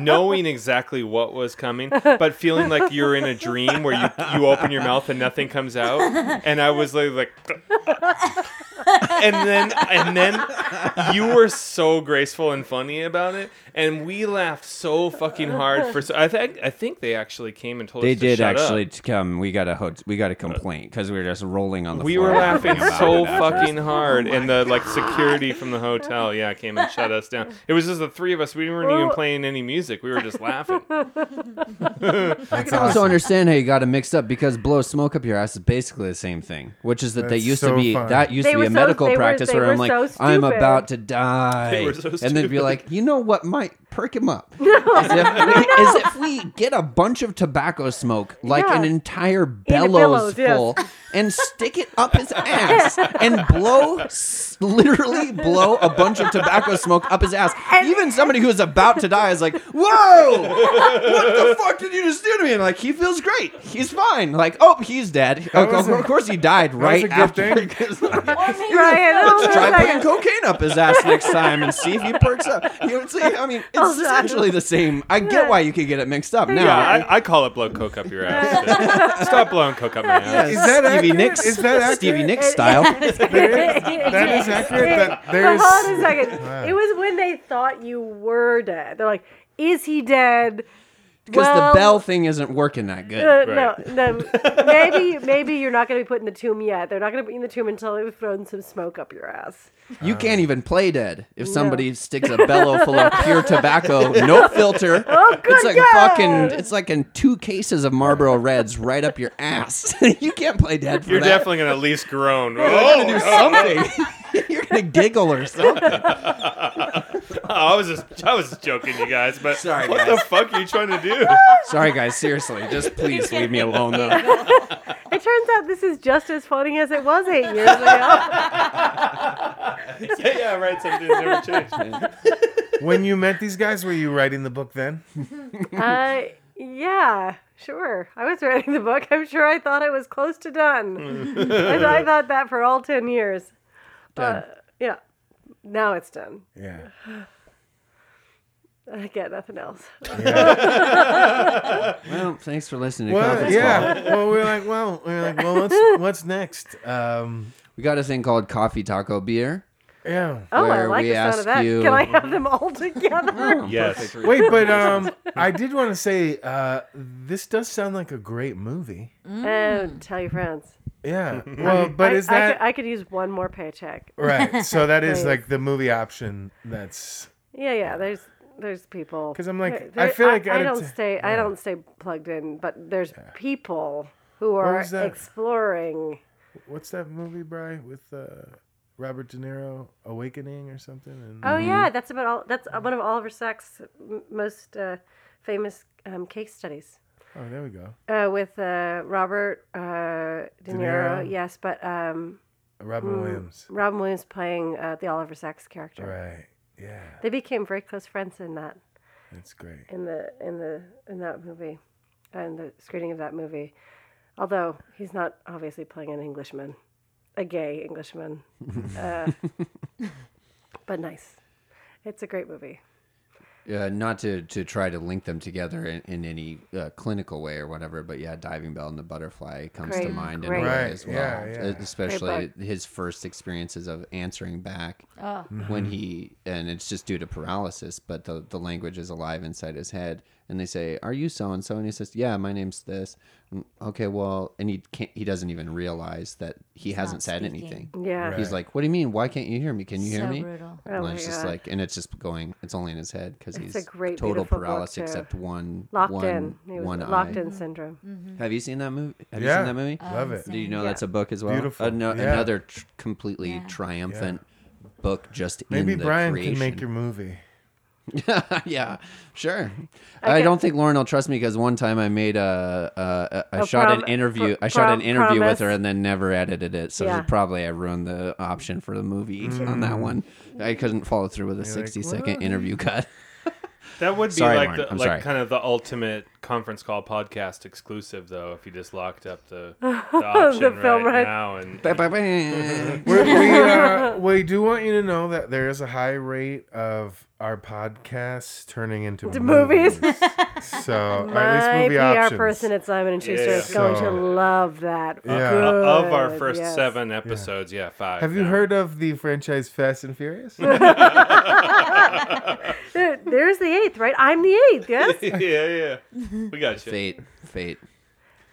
knowing exactly what was coming, but feeling like you're in a dream where you, you open your mouth and nothing comes out, and I was like, like and then and then you were so graceful and funny about it, and we laughed so fucking hard for. So I think I think they actually came and told They us They did shut actually Up. to come. We got a ho- we got a uh, complaint because we were just rolling on the floor. We floor. were laughing so fucking hard, and the like security from the hotel, yeah, came and shut us down. It was just the three of us. We weren't even playing any music. We were just laughing. That's I also understand how you got it mixed up because blow smoke up your ass is basically the same thing, which is that they used so to be fun. that used They to be a so- medical they were- practice where I'm like, so I'm about to die, They were so and then be like, you know what might perk him up? as, if we, as if we get a bunch of tobacco smoke, like Yeah. an entire a bellows, bellows, yes. full, and stick it up his ass and blow, s- literally blow a bunch of tobacco smoke up his ass. Even somebody who's about to die is like, whoa, what the fuck did you just do to me? And like, he feels great. He's fine. Like, oh, he's dead. Of, was of a- course he died right a good after. thing. Brian, hold Let's on try a putting cocaine up his ass next time and see if he perks up. You know, it's like, I mean, it's Hold on. essentially the same. I get why you could get it mixed up now. Yeah, I, I call it blow coke up your ass. Stop blowing coke up my ass. Is that Stevie accurate? Nicks, Is that accurate? Stevie Nicks style. That is, that is accurate. That But there's. hold on a second. It was when they thought you were dead. They're like, "Is he dead?" Because Well, the bell thing isn't working that good. Uh, Right. No, no. Maybe, maybe you're not going to be put in the tomb yet. They're not going to put you in the tomb until they've thrown some smoke up your ass. You can't even play dead if somebody sticks a bellow full of pure tobacco, no filter. Oh, good it's like God. fucking. It's like in two cases of Marlboro Reds right up your ass. you can't play dead for You're that. definitely gonna at least groan. You're Oh, gonna do something. You're gonna giggle or something. I was just, I was just joking, you guys. But Sorry, what guys. the fuck are you trying to do? Sorry, guys. Seriously, just please leave me alone, though. It turns out this is just as funny as it was eight years ago. yeah, yeah, right. Something's never changed. When you met these guys, were you writing the book then? uh, yeah, sure. I was writing the book. I'm sure I thought it was close to done. and I thought that for all 10 years. Done. Uh, yeah. Now it's done. Yeah. I get nothing else. Well, thanks for listening to Well, Conference Call. yeah. Well, we're like, well, we're like, well, what's what's next? Um, We got a thing called coffee taco beer. Yeah. Oh, I like we the sound of that. you- Can I have them all together? Yes. Wait, but um, I did want to say uh, this does sound like a great movie. and tell your friends. Yeah. Well, but I, is I that could, I could use one more paycheck. right? So that is Please. like the movie option. That's Yeah, yeah. There's there's people. 'Cause I'm like, There- I feel like I, out of don't t- stay. I don't stay plugged in, but there's people who are was that? exploring. what's that movie, Bry, with uh, Robert De Niro, Awakening or something? And Oh yeah, that's about all. That's one of Oliver Sacks' m- most uh, famous um, case studies. Oh, there we go. Uh, with uh, Robert uh, De, De Niro, Niro? yes, but um, Robin Williams. Robin Williams playing uh, the Oliver Sacks character. Right. Yeah, They became very close friends in that that's great. in the in the in that movie, and the screening of that movie. Although he's not obviously playing an Englishman, a gay Englishman, uh, but nice. It's a great movie. Uh, not to, to try to link them together in, in any uh, clinical way or whatever, but yeah, Diving Bell and the Butterfly comes to mind great. in a way Right, as well. yeah, yeah. Especially his first experiences of answering back Oh. when he, and it's just due to paralysis, but the, the language is alive inside his head. And they say, "Are you so and so?" And he says, "Yeah, my name's this." "Mm, Okay, well, and he can't. He doesn't even realize that he hasn't said speaking. anything. Yeah. Right. He's like, "What do you mean? Why can't you hear me? Can you hear me?" brutal. Oh and my it's just God. like, and it's just going. It's only in his head because he's a great, total paralysis except one locked one, in. He was one locked eye. in syndrome. Have you seen that movie? Have you Yeah. seen that movie? Love it. Do you know Yeah. that's a book as well? Beautiful. Ano- Yeah. Another tr- completely Yeah. triumphant book just Maybe in the Brian creation. can make your movie. yeah, sure. I Okay. don't think Lauren will trust me because one time I made a, a, a I A shot prom- an interview. pr- I shot an prom- interview with her and then never edited it. So Yeah. probably I ruined the option for the movie on that one. I couldn't follow through with a Mm. You're like, sixty second "What?" interview cut. That would be Sorry, like Lauren. the, I'm like sorry. kind of the ultimate conference call podcast exclusive, though. If you just locked up the, the option film right right. now, and we, we, uh, we do want you to know that there is a high rate of our podcasts turning into To movies. so, or at My least movie PR options. person at Simon and Schuster Yeah. is going to love that. Yeah. uh, of our first yes. seven episodes, yeah, five. Have you heard of the franchise Fast and Furious? There- There's the eighth, right? I'm the eighth, yes? yeah, yeah, we got you. Fate, fate.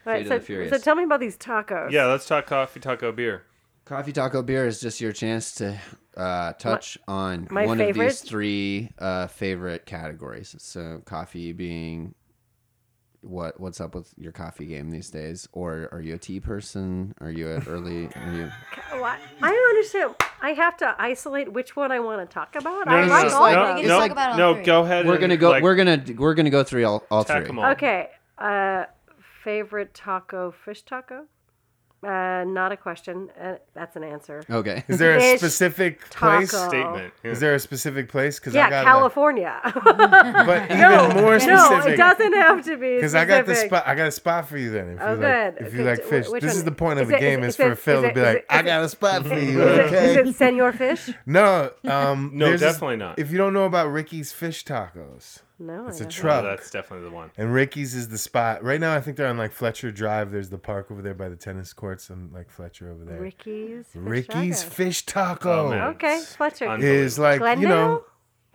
Right, of so, the Furious. so tell me about these tacos. Yeah, let's talk coffee, taco, beer. Coffee Taco Beer is just your chance to uh, touch on my one of these three uh, favorite categories. So, coffee being what? What's up with your coffee game these days? Or are you a tea person? Are you an early? Are you? What? I don't understand. I have to isolate which one I want to talk about. I no, like no, all no, of We no, talk about all no, three. go ahead. We're gonna go. like, we're gonna we're gonna go through all, all tack three. 'em all. Okay. Uh, favorite taco, fish taco? Uh, not a question. Uh, that's an answer. Okay. Is there a Fish specific place? taco. statement. Yeah. Is there a specific place? Because I Yeah, got California. Like, but even no, more no, specific. it doesn't have to be. Because I got the specific. spot. I got a spot for you then. If Oh, you like, good. if you Okay, like wh- fish, which this one? is the point of Is the it- game is is, it- for is Phil it- to be is like, it- I is got a spot for you. Is it, Okay. is it Senor Fish? No, um, No, there's this- definitely not. If you don't know about Ricky's Fish Tacos, No, it's I a truck. Oh, that's definitely the one. and Ricky's is the spot. Right now, I think they're on like Fletcher Drive. There's the park over there by the tennis courts and like Fletcher over there. Ricky's. Fish Ricky's Taco. Fish Taco Oh. Okay, It's Fletcher. unbelievable. is like Glendale? you know.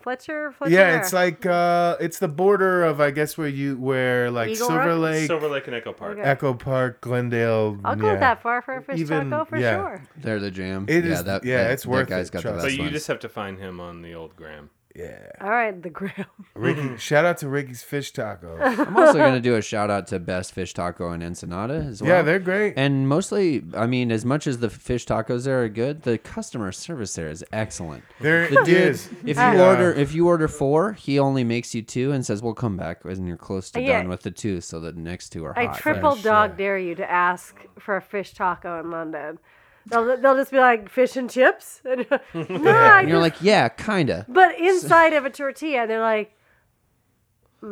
Fletcher. Fletcher. Yeah, it's like uh it's the border of I guess where you where like Eagle Silver Rock? Lake, Silver Lake and Echo Park. Okay. Echo Park, Glendale. I'll go yeah. that far for a fish Even- taco for yeah. sure. They're the jam. It yeah, is- that, yeah, that- it's that worth guy's it, got the trust best But you ones. just have to find him on the old gram. Yeah. All right, the grill. Ricky, mm-hmm. shout out to Ricky's Fish Taco. I'm also gonna do a shout out to Best Fish Taco in Ensenada as well. yeah, they're great. And mostly, I mean, as much as the fish tacos there are good, the customer service there is excellent. There The it dude, is. if you Yeah. order if you order four, he only makes you two and says, "We'll come back when you're close to uh, Yeah. done with the two, so the next two are I hot." triple fresh, dog yeah. dare you to ask for a fish taco in London. They'll, they'll just be like fish and chips. no, I and you're just- like, "Yeah, kinda." but inside of a tortilla, they're like, Yeah.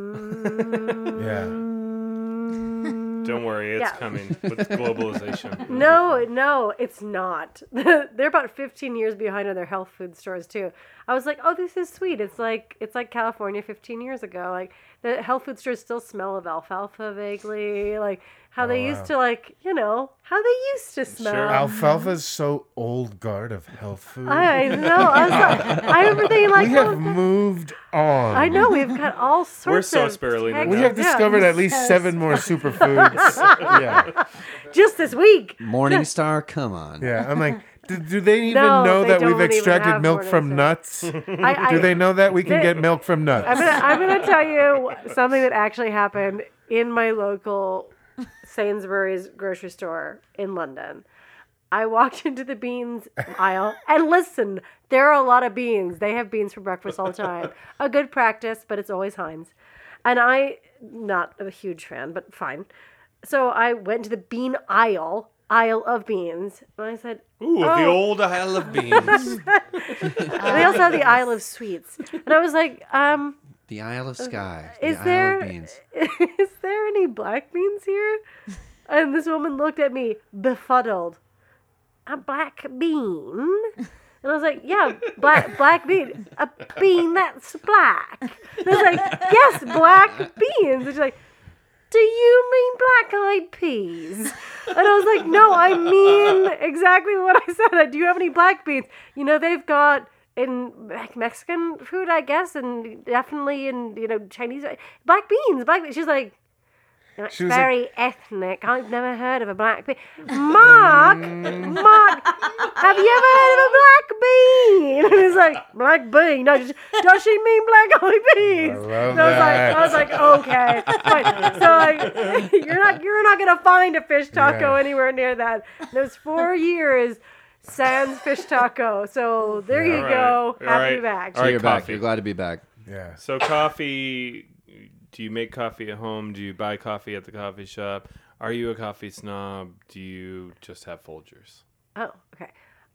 Mm. Don't worry, it's Yeah. coming with globalization. no, no, it's not. they're about 15 years behind on their health food stores too. I was like, oh, this is sweet. It's like it's like California 15 years ago. Like the health food stores still smell of alfalfa vaguely. Like how they oh, wow. used to like you know how they used to smell. Alfalfa is so old guard of health food. I know. I, was like, I remember thinking like, we have oh, moved on. I know we've got all sorts. We're so of spirulina tech- now. We have Yeah, discovered at least Yes. seven more superfoods. yeah, just this week. Morning Star, come on. yeah. I'm like, do, do they even No, know they that we've extracted milk from nuts? I, I, Do they know that we can They- get milk from nuts? I'm gonna, I'm gonna tell you something that actually happened in my local Sainsbury's grocery store in London. I walked into the beans aisle and listen, there are a lot of beans. They have beans for breakfast all the time. A good practice, but it's always Heinz. And I, not a huge fan, but fine. So I went to the bean aisle, aisle of beans, and I said, Ooh, the Oh. old Isle of Beans. they also have the Isle of sweets. And I was like, um, The Isle of Skye. is the there Isle of Beans. is there any black beans here? And this woman looked at me befuddled. A black bean? And I was like, yeah, black black bean. A bean that's black. And I was like, yes, black beans. And she's like, do you mean black eyed peas? And I was like, no, I mean exactly what I said. Do you have any black beans? You know, they've got in Me- Mexican food, I guess, and definitely in, you know, Chinese. Black beans, black beans. She's like, "No, it's She was like- very ethnic. I've never heard of a black bean. Mark, mm. Mark, have you ever heard of a black bean? And he's like, black bean? No, does does she mean black eyed peas? I love And I was like. I was like, okay, fine. So like, you're not you're not gonna find a fish taco Yeah. anywhere near that. Those four years, sans fish taco. So there you All right. go. Happy right. back. All So right, you're back. You're glad to be back. yeah. So coffee, do you make coffee at home? Do you buy coffee at the coffee shop? Are you a coffee snob? Do you just have Folgers? Oh, okay.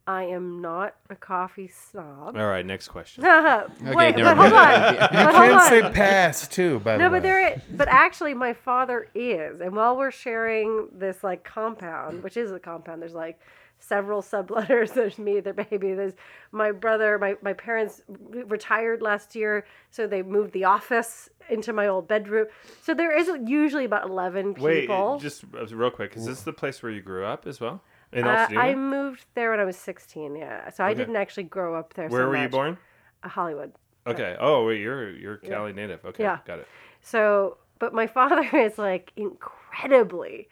I am not a coffee snob. All right, next question. Wait, but hold on. You But hold can't on. say pass too, by No, the way. but there, but actually, my father is, and while we're sharing this like compound, which is a compound, there's like several subletters. There's me, their baby. There's my brother. My my parents retired last year, so they moved the office into my old bedroom. So there is usually about eleven Wait, people. just uh, real quick. Is this the place where you grew up as well? In Uh, I moved there when I was 16. Yeah, so I didn't actually grow up there. Where so were you born? Uh, Hollywood. Okay. Oh, wait, you're you're Cali native. Okay, Yeah. got it. So, but my father is like incredibly,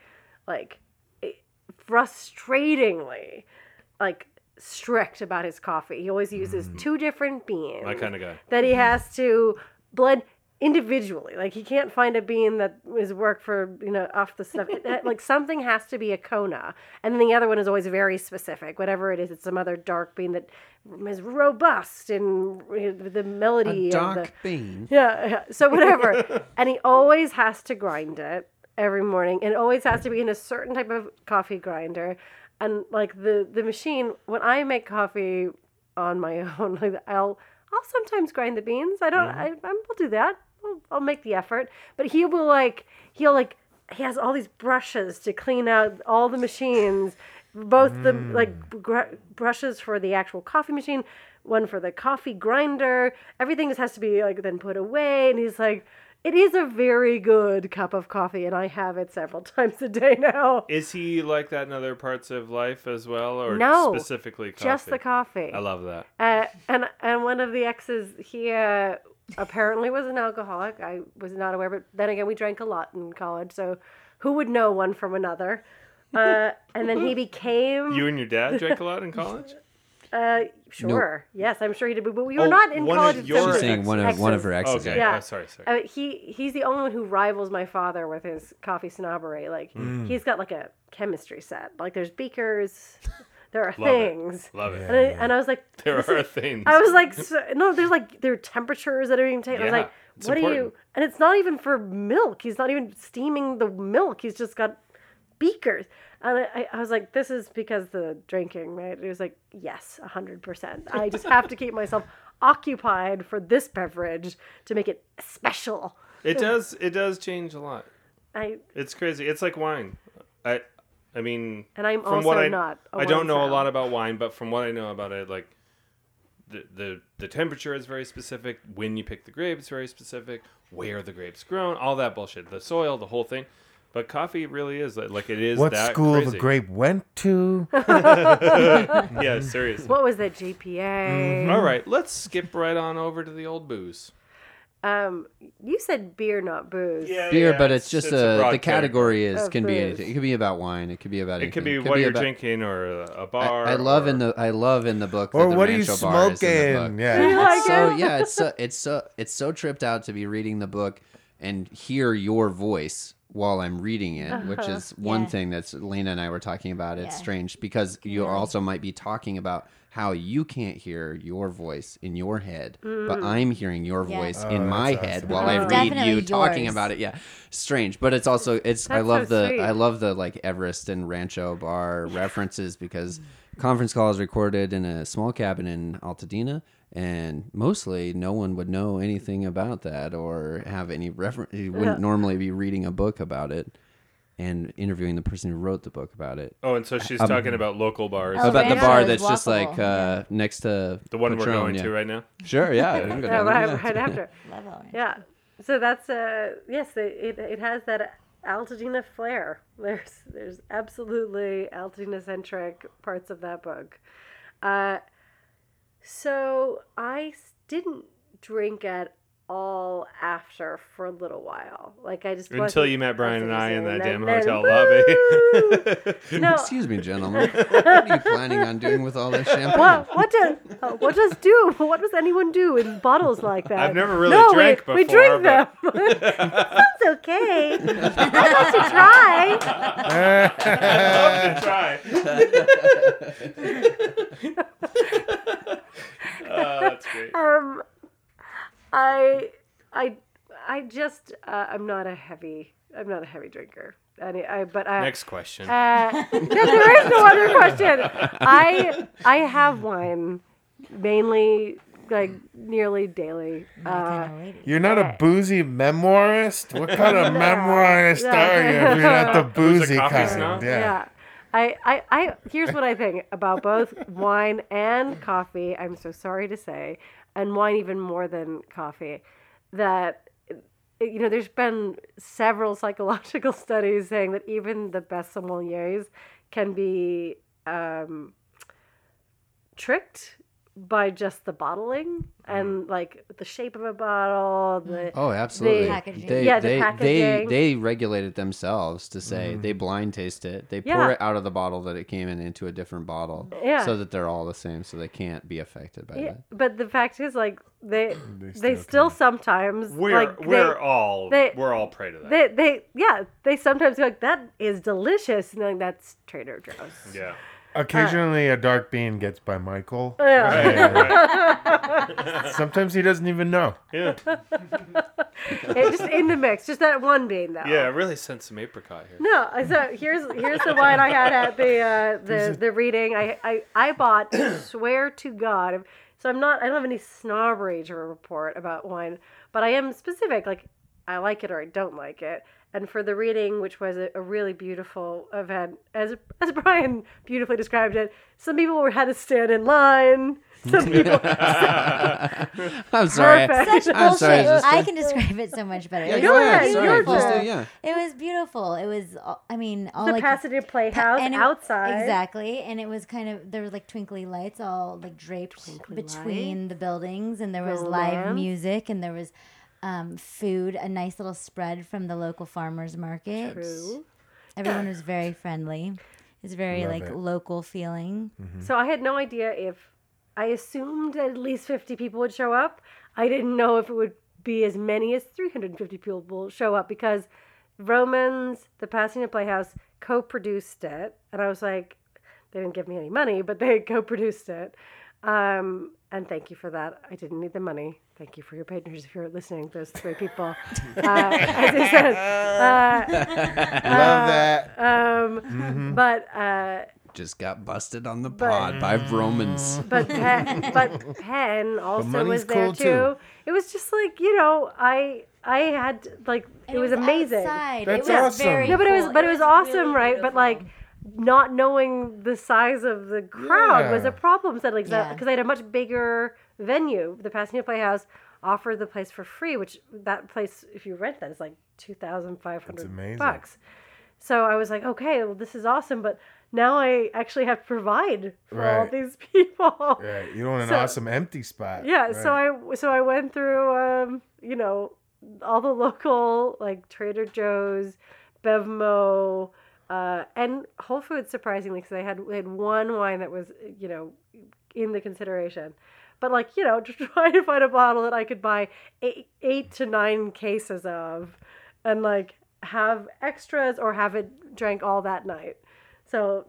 like, frustratingly, like strict about his coffee. He always uses two different beans. My kind of guy. that he has to blend individually. Like he can't find a bean that is work for you know off the stuff. It- like something has to be a Kona, and then the other one is always very specific. Whatever it is, it's some other dark bean that is robust and the melody A of the dark bean. yeah, yeah. So whatever. and he always has to grind it every morning and it always has to be in a certain type of coffee grinder. And like the the machine when I make coffee on my own, like I'll I'll sometimes grind the beans. I don't mm-hmm. I I'll do that. I'll, I'll make the effort. But he will like he'll like he has all these brushes to clean out all the machines both the like gr- brushes for the actual coffee machine one for the coffee grinder everything just has to be like then put away and he's like it is a very good cup of coffee and i have it several times a day now Is he like that in other parts of life as well, or No, specifically coffee? just the coffee I love that. uh, and and one of the exes he uh, apparently was an alcoholic i was not aware but then again we drank a lot in college so who would know one from another uh, and then he became You and your dad drank a lot in college. Uh, sure. Yes, I'm sure he did. But we were Oh, not in one college. at the your same She's saying one of one of her exes. Okay. Yeah. Oh, sorry, sorry. Uh, he he's the only one who rivals my father with his coffee snobbery. Like Hmm. he's got like a chemistry set. Like there's beakers, there are Love it. things, Love it. and, I, and I was like, There are is- things. I was like, so, no, there's like there are temperatures that are being taken. I was like, what are you? And it's not even for milk. He's not even steaming the milk. He's just got beakers. And I, I- was like, this is because the drinking, right? He was like, yes, hundred percent. I just have to keep myself occupied for this beverage to make it special. It does. It does change a lot. I It's crazy. It's like wine. I, I mean, and I'm from also what I not. I I don't know a lot about wine, but from what I know about it, like the, the the temperature is very specific. When you pick the grapes, very specific. Where the grapes grown, all that bullshit. The soil, the whole thing. But coffee really is like, like it is What that school crazy. the grape went to? Yeah, seriously. What was the GPA? All right, let's skip right on over to the old booze. Um, you said beer, not booze. Yeah, beer, but it's just a, broad the category is Of can be anything. It could be about wine. It could be about It could anything. be what you're about- drinking or a bar. I love or- in the I love in the book. Or that the what are you Rancho Bar is in the book. smoking? Yeah. like so it? yeah, it's so it's so it's so tripped out to be reading the book and hear your voice while I'm reading it, which is one Yeah. thing that's Lena and I were talking about. It's Yeah. strange because you also might be talking about how you can't hear your voice in your head, but mm. I'm hearing your Yeah. voice Oh, in my that's head awesome. while I Oh. read Definitely you talking about it. Yeah, strange, but it's also it's. I love so the sweet. I love the like Everest and Rancho Bar references because conference call is recorded in a small cabin in Altadena, and mostly no one would know anything about that or have any reference. You wouldn't normally be reading a book about it and interviewing the person who wrote the book about it. Oh, and so she's talking about local bars. Oh, about the Rancho bar is that's just like walkable, uh, next to the one Patron, we're going yeah. to right now. Sure, yeah. we can go Yeah, down there, right, yeah. right after. Love orange. Yeah. So that's uh yes, it, it, it has that Altadena flair. There's there's absolutely Altadena centric parts of that book. Uh, so I s- didn't drink at all after for a little while. Like I just Until you met Brian and I in that damn hotel Woo! lobby. no, Excuse me, gentlemen. what are you planning on doing with all this champagne? What what does uh, what does do? What does anyone do in bottles like that? I've never really no, drank we, before, We drink them. Sounds okay. I'd like to try. I love to try. oh, that's great. Um, I I I just uh, I'm not a heavy I'm not a heavy drinker. Any, I but I. Next question. Uh, no, there is no other question. I I have wine mainly like nearly daily. Uh, kind of lady. You're not a boozy memoirist? What kind of memoirist No. are you if you're not the Who's a boozy coffee kind? snob? Yeah. Yeah. I, I, I, here's what I think about both wine and coffee. I'm so sorry to say, and wine even more than coffee, that, you know, there's been several psychological studies saying that even the best sommeliers can be um, tricked by just the bottling mm-hmm. and like the shape of a bottle, the mm. Oh, absolutely. Packaging. They, Yeah, the they, they, packaging. they regulate it themselves to say mm. they blind taste it. They pour Yeah. it out of the bottle that it came in into a different bottle, Yeah. so that they're all the same, so they can't be affected by Yeah, that. but the fact is, like they they still still, sometimes We're like we're they, all they- we're all prey to that. they they yeah they sometimes go like that is delicious and then that's Trader Joe's. yeah. Occasionally, a dark bean gets by Michael. Yeah. And Sometimes he doesn't even know. Yeah. It just in the mix, just that one bean though. Yeah. Really sent some apricot here. No, so here's here's the wine I had at the uh, the the reading. I, I I bought. swear to God. So I'm not. I don't have any snobbery to report about wine, but I am specific. Like I like it or I don't like it. And for the reading, which was a, a really beautiful event, as as Brian beautifully described it, some people were had to stand in line. Some people. I'm sorry. Perfect. Such I'm bullshit. sorry, I can describe it so much better. Yeah, it, was, ahead. ahead, Sorry, your please turn. Yeah. it was beautiful. It was. uh, I mean, all the like Pasadena Playhouse and it- outside. Exactly, and it was kind of there was like twinkly lights all like draped Twinkly between the buildings, and there was live music, and there was um, food, a nice little spread from the local farmers market. True. Everyone was very friendly. It's very Love like it. local feeling. So I had no idea if I assumed at least 50 people would show up. I didn't know if it would be as many as 350 people show up because Vroman's, the Pasadena Playhouse, co-produced it, and I was like, they didn't give me any money, but they co-produced it. Um, and thank you for that. I didn't need the money. Thank you for your patronage if you're listening. Those three people, uh, as I said. Uh, Love that. um, But uh, Just got busted on the pod by Vroman's. but Penn, but Penn also money's was there cool, too. too. It was just like you know, I I had like And it was amazing. Outside. That's it was awesome. Very No, but it was cool. but it was, awesome, really right? But like beautiful. Not knowing the size of the crowd was a problem suddenly because Yeah. I had a much bigger venue. The Pasadena Playhouse offered the place for free, which that place, if you rent that, is like two thousand five That's bucks. So I was like, okay, well, this is awesome, but now I actually have to provide for all these people. Right. You don't want an So- awesome empty spot. Yeah, so I so I went through um, you know, all the local like Trader Joe's, Bevmo, uh, and Whole Foods surprisingly because they had they had one wine that was you know in the consideration. But like you know, trying to find a bottle that I could buy eight, eight to nine cases of, and like have extras or have it drank all that night. So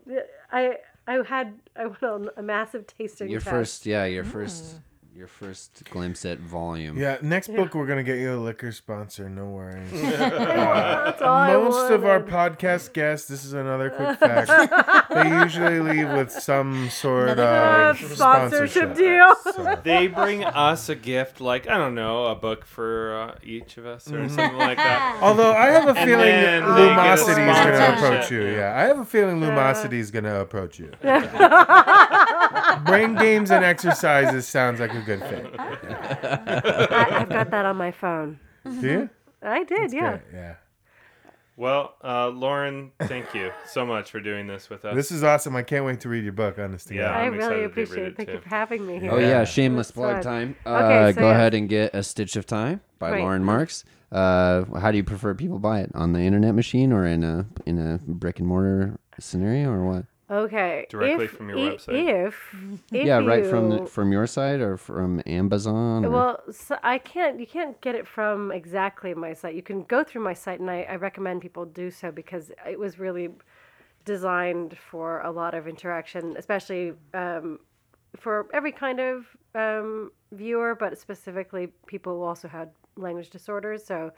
I I had I went on a massive tasting. Your test. first, yeah, your first, your first glimpse at volume. Yeah, next book we're gonna get you a liquor sponsor. No worries. That's all I Most of our podcast guests, this is another quick fact. they usually leave with some sort of sponsorship sponsorship deal. So, They bring us a gift, like I don't know, a book for uh, each of us or something like that. although I have a And feeling then they get a Lumosity is going to approach you. yeah. Yeah, I have a feeling Lumosity is going to approach you. Brain games and exercises sounds like a good fit. I, I've got that on my phone. Do you? I did, yeah. Yeah, yeah. Well, uh, Lauren, thank you so much for doing this with us. This is awesome. I can't wait to read your book, honestly. Yeah. I I'm excited really appreciate it it. Thank too. you for having me here. Oh yeah, Yeah. shameless That's plug fun. time. Uh, Okay, so go yeah. ahead and get a Stitch of Time by Right. Lauren Marks. Uh, how do you prefer people buy it on the internet machine or in a in a brick and mortar scenario or what? Okay. Directly if, from your i- website. If, if yeah, right from the, from your site or from Amazon. Or, Well, so I can't. You can't get it from exactly my site. You can go through my site, and I, I recommend people do so because it was really designed for a lot of interaction, especially um, for every kind of um, viewer, but specifically people who also had language disorders. So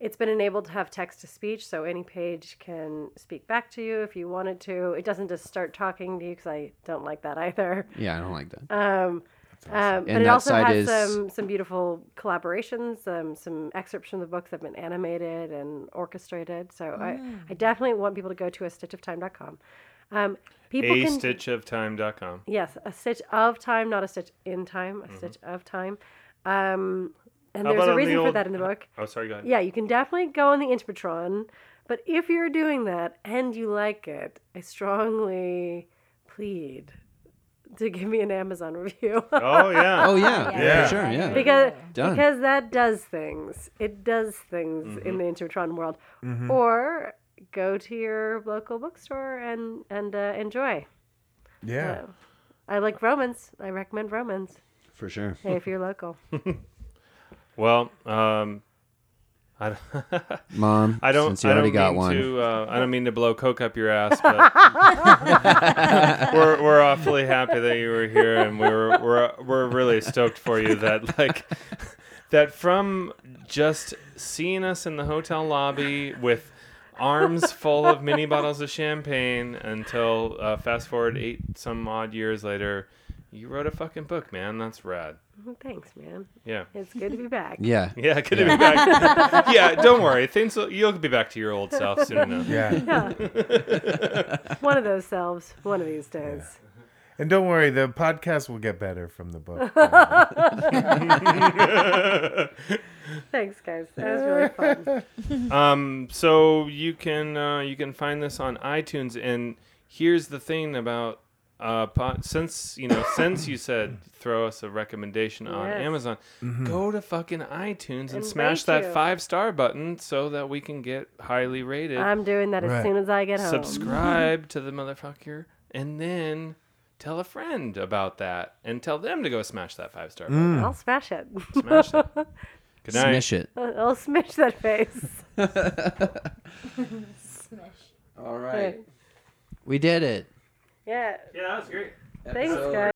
it's been enabled to have text to speech, so any page can speak back to you if you wanted to. It doesn't just start talking to you because I don't like that either. yeah, I don't like that. Um, um, but And it that also site has is- some some beautiful collaborations, um, some excerpts from the books that have been animated and orchestrated. So I, I definitely want people to go to a stitchoftime.com. Um, people a can stitchoftime.com. yes, a stitch of time, not a stitch in time, a stitch of time. Um, and How there's a on the reason for that in the book. Oh, sorry, go ahead. Yeah, you can definitely go on the Inchpatron, but if you're doing that and you like it, I strongly plead to give me an Amazon review. Oh, yeah. Oh yeah, Yeah. for sure, yeah. because Done. because that does things. It does things in the Intertron world. Or go to your local bookstore and and uh, enjoy. Yeah. Uh, I like Vroman's. I recommend Vroman's. for sure. Hey, if you're local. Well, um, I, Mom, I don't. since you I already don't got mean one. to. Uh, I don't mean to blow coke up your ass, but we're we're awfully happy that you were here, and we were we're we're really stoked for you. That like that from just seeing us in the hotel lobby with arms full of mini bottles of champagne until uh, fast forward eight some odd years later, you wrote a fucking book, man. That's rad. Thanks, man. Yeah. It's good to be back. Yeah, Yeah, good to be back. yeah, don't worry. Things will, you'll be back to your old self soon enough. Yeah. Yeah. one of those selves, one of these days. And don't worry, the podcast will get better from the book. Thanks, guys. That was really fun. Um, so you can uh, you can find this on iTunes. And here's the thing about uh, pod, since you know since you said throw us a recommendation on Yes. Amazon, go to fucking iTunes and, And smash rate that you. five star button so that we can get highly rated. I'm doing that as soon as I get home. Subscribe to the motherfucker, and then. Tell a friend about that and tell them to go smash that five star button. I'll smash it. Smash it. Good night. smish it. I'll smash that face. Smash. All right, we did it. Yeah. Yeah, that was great. Thanks, guys.